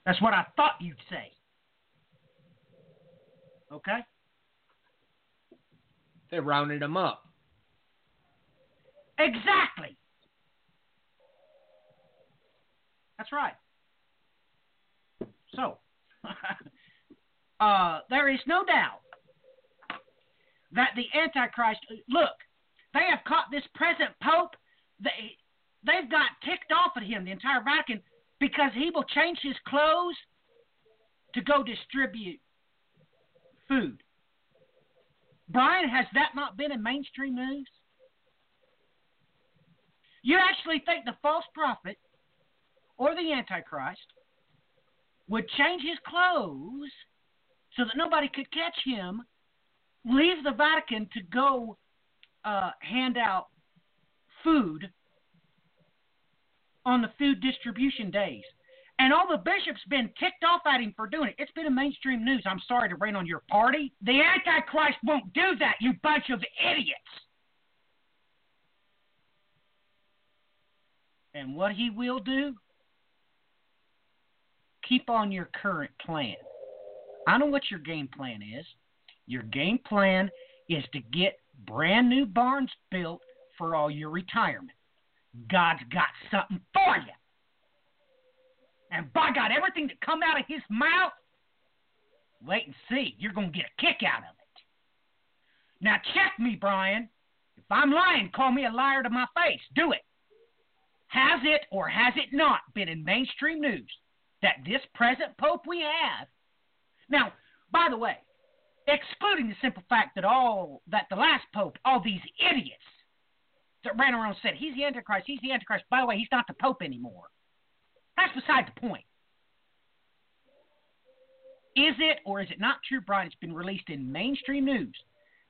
That's what I thought you'd say. Okay? They rounded them up. Exactly. That's right. So, *laughs* uh, there is no doubt that the Antichrist. Look, they have caught this present Pope. They they've got ticked off at him, the entire Vatican, because he will change his clothes to go distribute food. Brian, has that not been in mainstream news? You actually think the false prophet or the Antichrist would change his clothes so that nobody could catch him, leave the Vatican to go uh, hand out food on the food distribution days. And all the bishops been ticked off at him for doing it. It's been in mainstream news. I'm sorry to rain on your party. The Antichrist won't do that, you bunch of idiots. And what he will do, keep on your current plan. I know what your game plan is. Your game plan is to get brand new barns built for all your retirement. God's got something for you. And by God, everything that come out of his mouth, wait and see. You're going to get a kick out of it. Now check me, Brian. If I'm lying, call me a liar to my face. Do it. Has it or has it not been in mainstream news that this present Pope we have? Now, by the way, excluding the simple fact that all that the last Pope, all these idiots that ran around and said he's the Antichrist, he's the Antichrist. By the way, he's not the Pope anymore. That's beside the point. Is it or is it not true, Brian? It's been released in mainstream news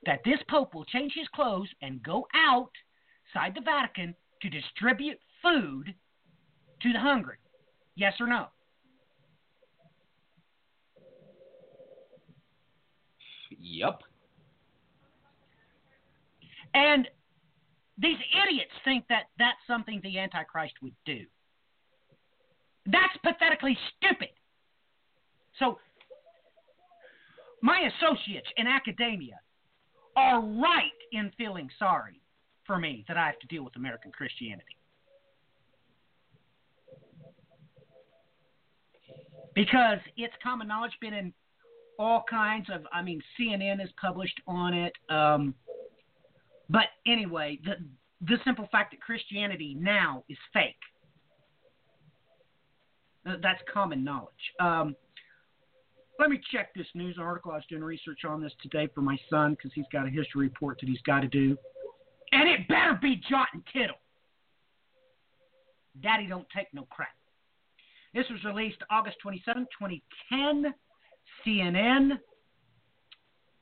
that this Pope will change his clothes and go outside the Vatican to distribute food to the hungry? Yes or no? Yep. And these idiots think that that's something the Antichrist would do. That's pathetically stupid. So, my associates in academia are right in feeling sorry for me that I have to deal with American Christianity. Because it's common knowledge, been in all kinds of, I mean, CNN has published on it. Um, but anyway, the the simple fact that Christianity now is fake. Uh, That's common knowledge. Um, let me check this news article. I was doing research on this today for my son because he's got a history report that he's got to do. And it better be jot and tittle. Daddy don't take no crap. This was released August 27, 2010. CNN.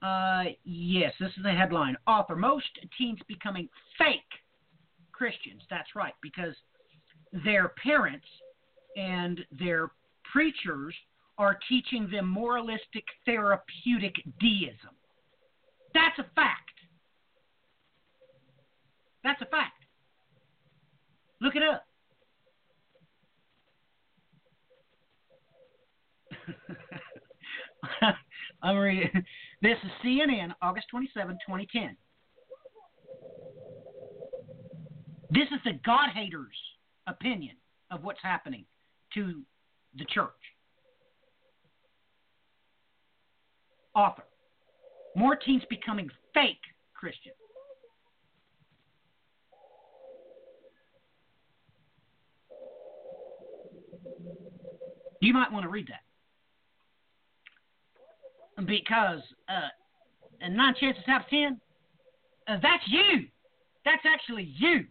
Uh, yes, this is the headline. Author Most teens becoming fake Christians. That's right, because their parents and their preachers are teaching them moralistic therapeutic deism. That's a fact. That's a fact. Look it up. *laughs* I'm reading. *laughs* This is CNN, August 27, 2010. This is the God haters' opinion of what's happening to the church. Author More teens becoming fake Christians. You might want to read that. Because uh, nine chances out of ten, uh, that's you. That's actually you.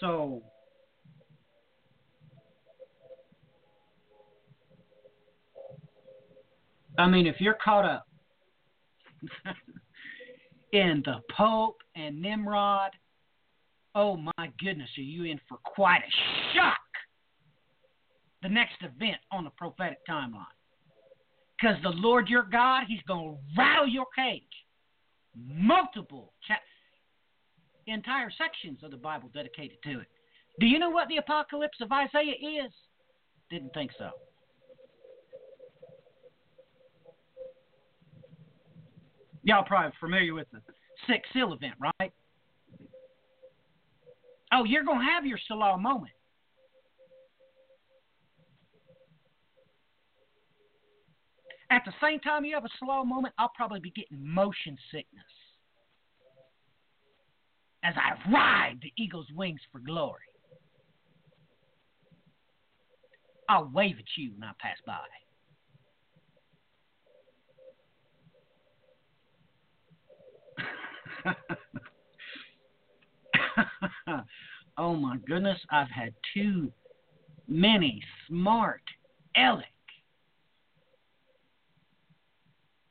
So, I mean, if you're caught up *laughs* in the Pope and Nimrod, oh my goodness, are you in for quite a shock? The next event on the prophetic timeline. Because the Lord your God, He's going to rattle your cage. Multiple entire sections of the Bible dedicated to it. Do you know what the apocalypse of Isaiah is? Didn't think so. Y'all probably familiar with the six seal event, right? Oh, you're going to have your Selah moment. At the same time you have a slow moment, I'll probably be getting motion sickness as I ride the eagle's wings for glory. I'll wave at you when I pass by. *laughs* oh my goodness, I've had too many smart Alec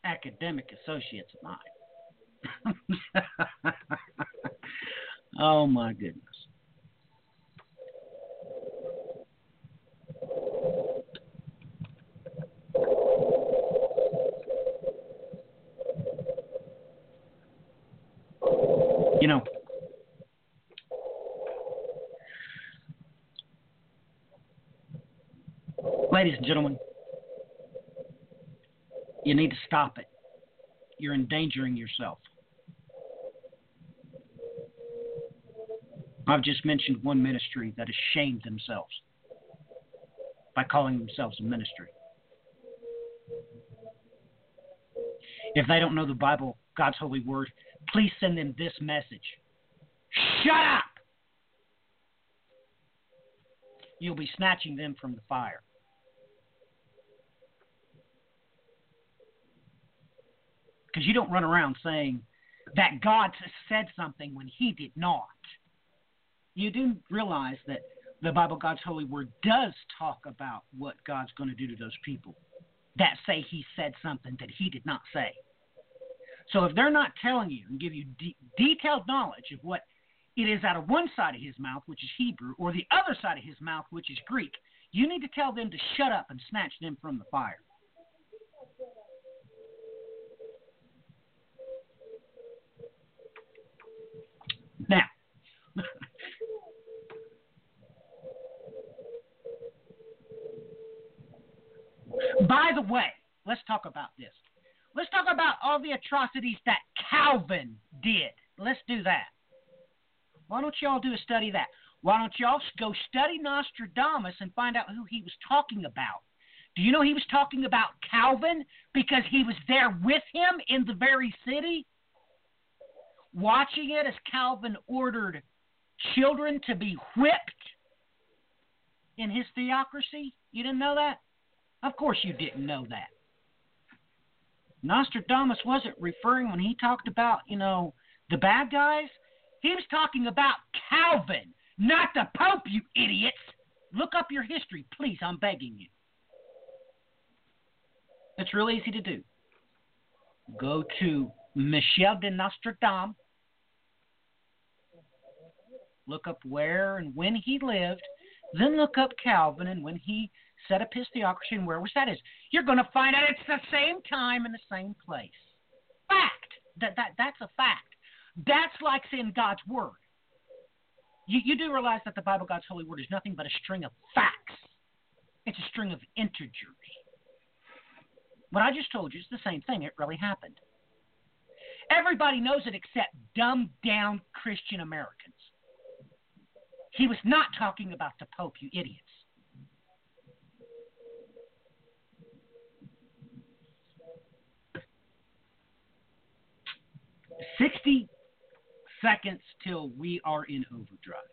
academic associates of mine. *laughs* oh my goodness. You know, ladies and gentlemen, you need to stop it. You're endangering yourself. I've just mentioned one ministry that has shamed themselves by calling themselves a ministry. If they don't know the Bible, God's holy word, please send them this message Shut up! You'll be snatching them from the fire. Because you don't run around saying that God said something when he did not. You do realize that the Bible, God's holy word, does talk about what God's going to do to those people that say he said something that he did not say. So if they're not telling you and give you de- detailed knowledge of what it is out of one side of his mouth, which is Hebrew, or the other side of his mouth, which is Greek, you need to tell them to shut up and snatch them from the fire. By the way, let's talk about this. Let's talk about all the atrocities that Calvin did. Let's do that. Why don't y'all do a study of that? Why don't y'all go study Nostradamus and find out who he was talking about? Do you know he was talking about Calvin because he was there with him in the very city? Watching it as Calvin ordered children to be whipped in his theocracy? You didn't know that? Of course you didn't know that. Nostradamus wasn't referring when he talked about, you know, the bad guys. He was talking about Calvin, not the Pope, you idiots. Look up your history, please. I'm begging you. It's real easy to do. Go to Michel de Nostradam. Look up where and when he lived. Then look up Calvin and when he set up his theocracy and where was that is. You're going to find out it's the same time and the same place. Fact. That, that, that's a fact. That's like saying God's word. You, you do realize that the Bible, God's holy word, is nothing but a string of facts. It's a string of integers. What I just told you is the same thing. It really happened. Everybody knows it except dumbed down Christian Americans. He was not talking about the Pope, you idiot. 60 seconds till we are in overdrive.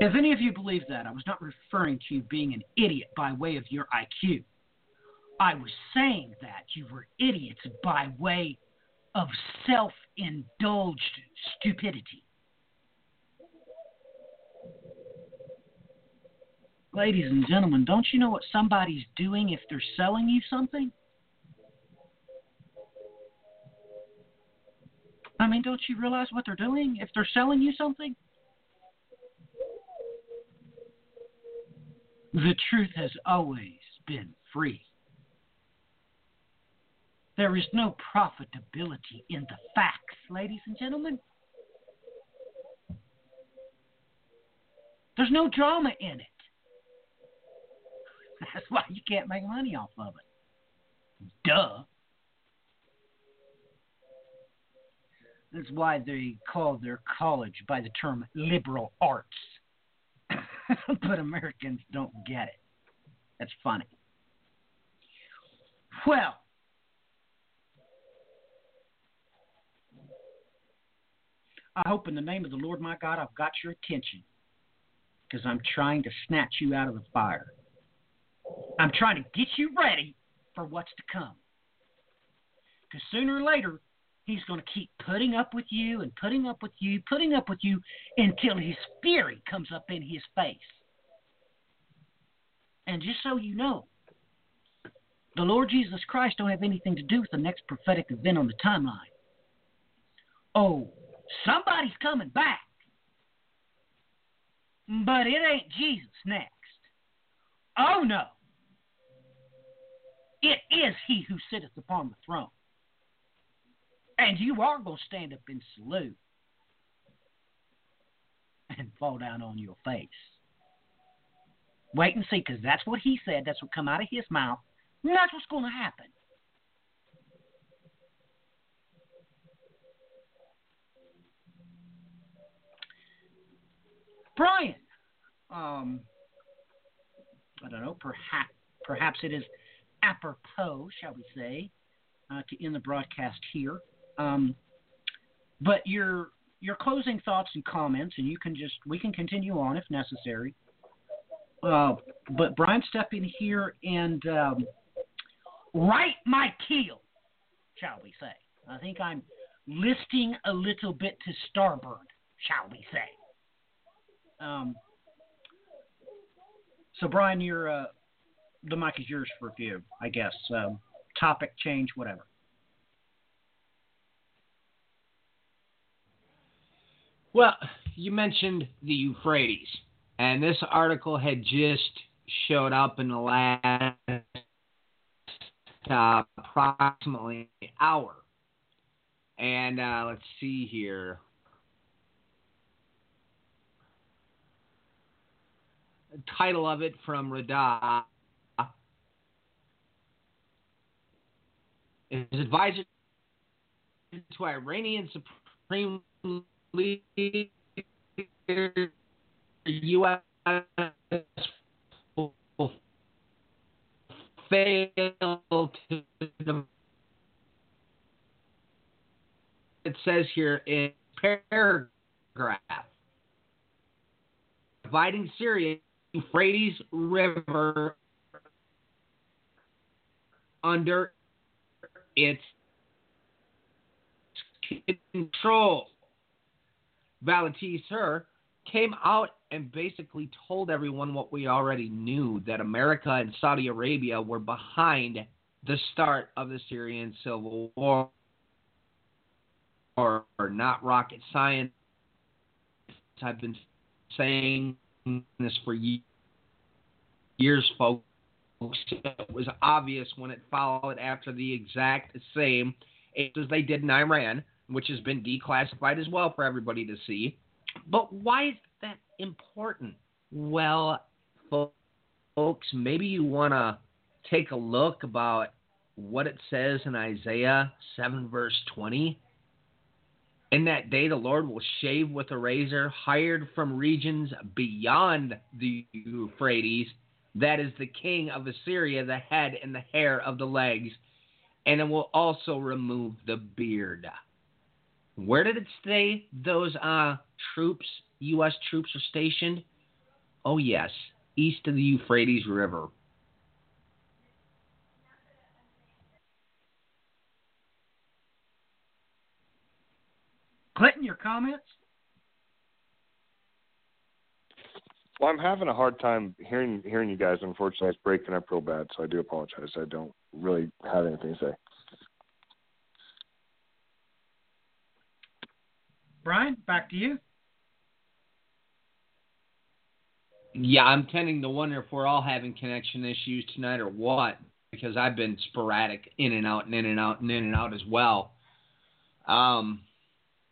If any of you believe that, I was not referring to you being an idiot by way of your IQ. I was saying that you were idiots by way of self indulged stupidity. Ladies and gentlemen, don't you know what somebody's doing if they're selling you something? I mean, don't you realize what they're doing if they're selling you something? The truth has always been free. There is no profitability in the facts, ladies and gentlemen. There's no drama in it. *laughs* That's why you can't make money off of it. Duh. That's why they call their college by the term liberal arts. *laughs* but Americans don't get it. That's funny. Well, I hope in the name of the Lord my God I've got your attention because I'm trying to snatch you out of the fire. I'm trying to get you ready for what's to come. Because sooner or later, he's going to keep putting up with you and putting up with you, putting up with you until his fury comes up in his face. And just so you know, the Lord Jesus Christ don't have anything to do with the next prophetic event on the timeline. Oh, somebody's coming back. But it ain't Jesus next. Oh no. Is he who sitteth upon the throne. And you are going to stand up and salute and fall down on your face. Wait and see, because that's what he said. That's what come out of his mouth. And that's what's going to happen. Brian, um, I don't know, perhaps perhaps it is apropos, shall we say, uh, to end the broadcast here. Um, but your your closing thoughts and comments, and you can just we can continue on if necessary. Uh, but Brian, step in here and um, right my keel, shall we say? I think I'm listing a little bit to starboard, shall we say? Um, so, Brian, you're uh, the mic is yours for a few, I guess. Um, topic change, whatever. Well, you mentioned the Euphrates, and this article had just showed up in the last uh, approximately hour. And uh, let's see here. Title of it from Radah is advisor to Iranian Supreme Leader U.S. will fail to it says here in paragraph dividing Syria Euphrates River under its control. Valenti's her came out and basically told everyone what we already knew that America and Saudi Arabia were behind the start of the Syrian civil war. Or, not rocket science. I've been saying this for years, folks. It was obvious when it followed after the exact same as they did in Iran, which has been declassified as well for everybody to see. But why is that important? Well, folks, maybe you want to take a look about what it says in Isaiah 7, verse 20. In that day, the Lord will shave with a razor, hired from regions beyond the Euphrates. That is the king of Assyria, the head and the hair of the legs. And it will also remove the beard. Where did it say those uh, troops, U.S. troops, are stationed? Oh, yes, east of the Euphrates River. Clinton, your comments? Well, I'm having a hard time hearing hearing you guys. Unfortunately, it's breaking up real bad, so I do apologize. I don't really have anything to say. Brian, back to you. Yeah, I'm tending to wonder if we're all having connection issues tonight or what, because I've been sporadic in and out and in and out and in and out as well. Um,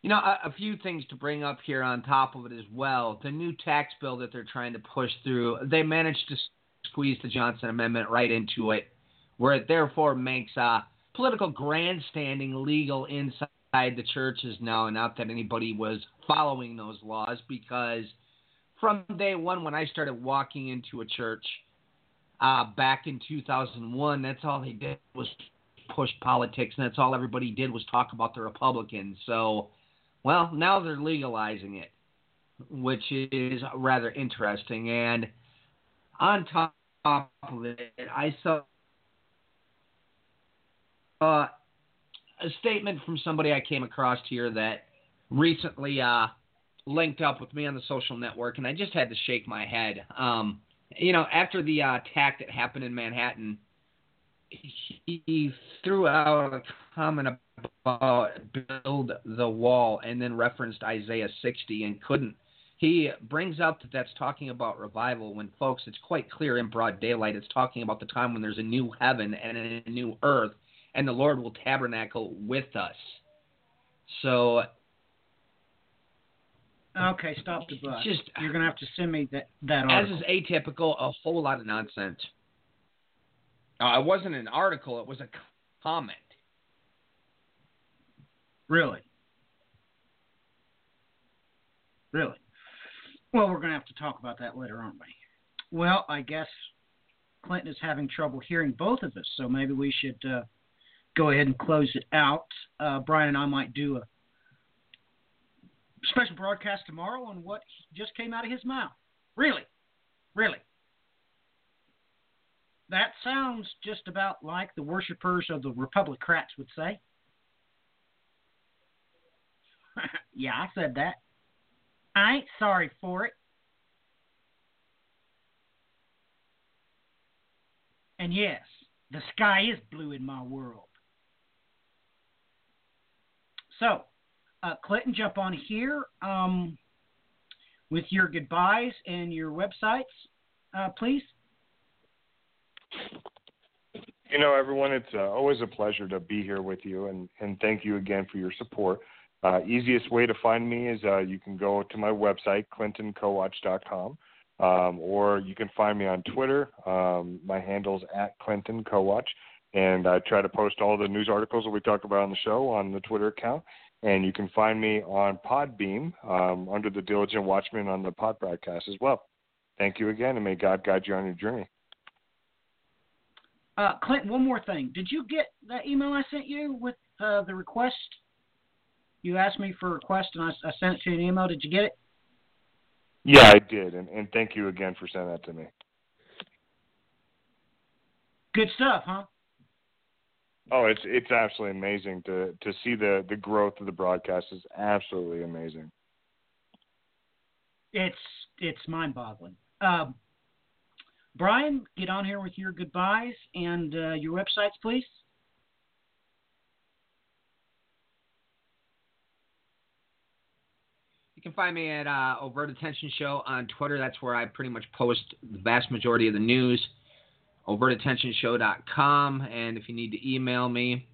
you know, a, a, few things to bring up here on top of it as well. The new tax bill that they're trying to push through, they managed to squeeze the Johnson Amendment right into it, where it therefore makes uh, political grandstanding legal inside the churches now. Not that anybody was following those laws, because from day one, when I started walking into a church uh, back in 2001, that's all they did was push politics, and that's all everybody did was talk about the Republicans. So well, now they're legalizing it, which is rather interesting. And on top of it, I saw uh, a statement from somebody I came across here that recently uh, linked up with me on the social network, and I just had to shake my head. Um, you know, after the uh, attack that happened in Manhattan, he threw out a comment about build the wall and then referenced Isaiah 60 and couldn't. He brings up that that's talking about revival when, folks, it's quite clear in broad daylight. It's talking about the time when there's a new heaven and a new earth, and the Lord will tabernacle with us. So. Okay, stop the bus. Just, You're going to have to send me that, that article. As is atypical, a whole lot of nonsense. Uh, it wasn't an article, it was a comment. Really? Really? Well, we're going to have to talk about that later, aren't we? Well, I guess Clinton is having trouble hearing both of us, so maybe we should uh, go ahead and close it out. Uh, Brian and I might do a special broadcast tomorrow on what just came out of his mouth. Really? Really? That sounds just about like the worshippers of the Republicrats would say. *laughs* yeah, I said that. I ain't sorry for it. And yes, the sky is blue in my world. So, uh, Clinton, jump on here um, with your goodbyes and your websites, uh, please. You know, everyone, it's uh, always a pleasure to be here with you, and, and thank you again for your support. Uh, easiest way to find me is uh, you can go to my website, clintoncowatch.com, um, or you can find me on Twitter. Um, my handle's at clintoncowatch, and I try to post all the news articles that we talk about on the show on the Twitter account. And you can find me on Podbean um, under the Diligent Watchman on the pod broadcast as well. Thank you again, and may God guide you on your journey. Uh, Clint, one more thing. Did you get that email I sent you with uh, the request? You asked me for a request, and I, I sent it to you an email. Did you get it? Yeah, I did, and, and thank you again for sending that to me. Good stuff, huh? Oh, it's it's absolutely amazing to to see the the growth of the broadcast is absolutely amazing. It's it's mind-boggling. Um, Brian, get on here with your goodbyes and uh, your websites, please. You can find me at uh, Overt Attention Show on Twitter. That's where I pretty much post the vast majority of the news. OvertAttentionShow.com. And if you need to email me,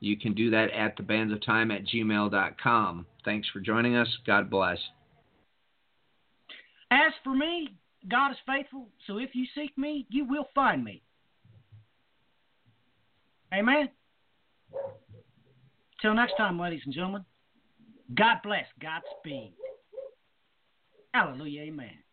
you can do that at thebandsofTime at gmail.com. Thanks for joining us. God bless. As for me, God is faithful, so if you seek me, you will find me. Amen. Till next time, ladies and gentlemen, God bless, Godspeed. Hallelujah, amen.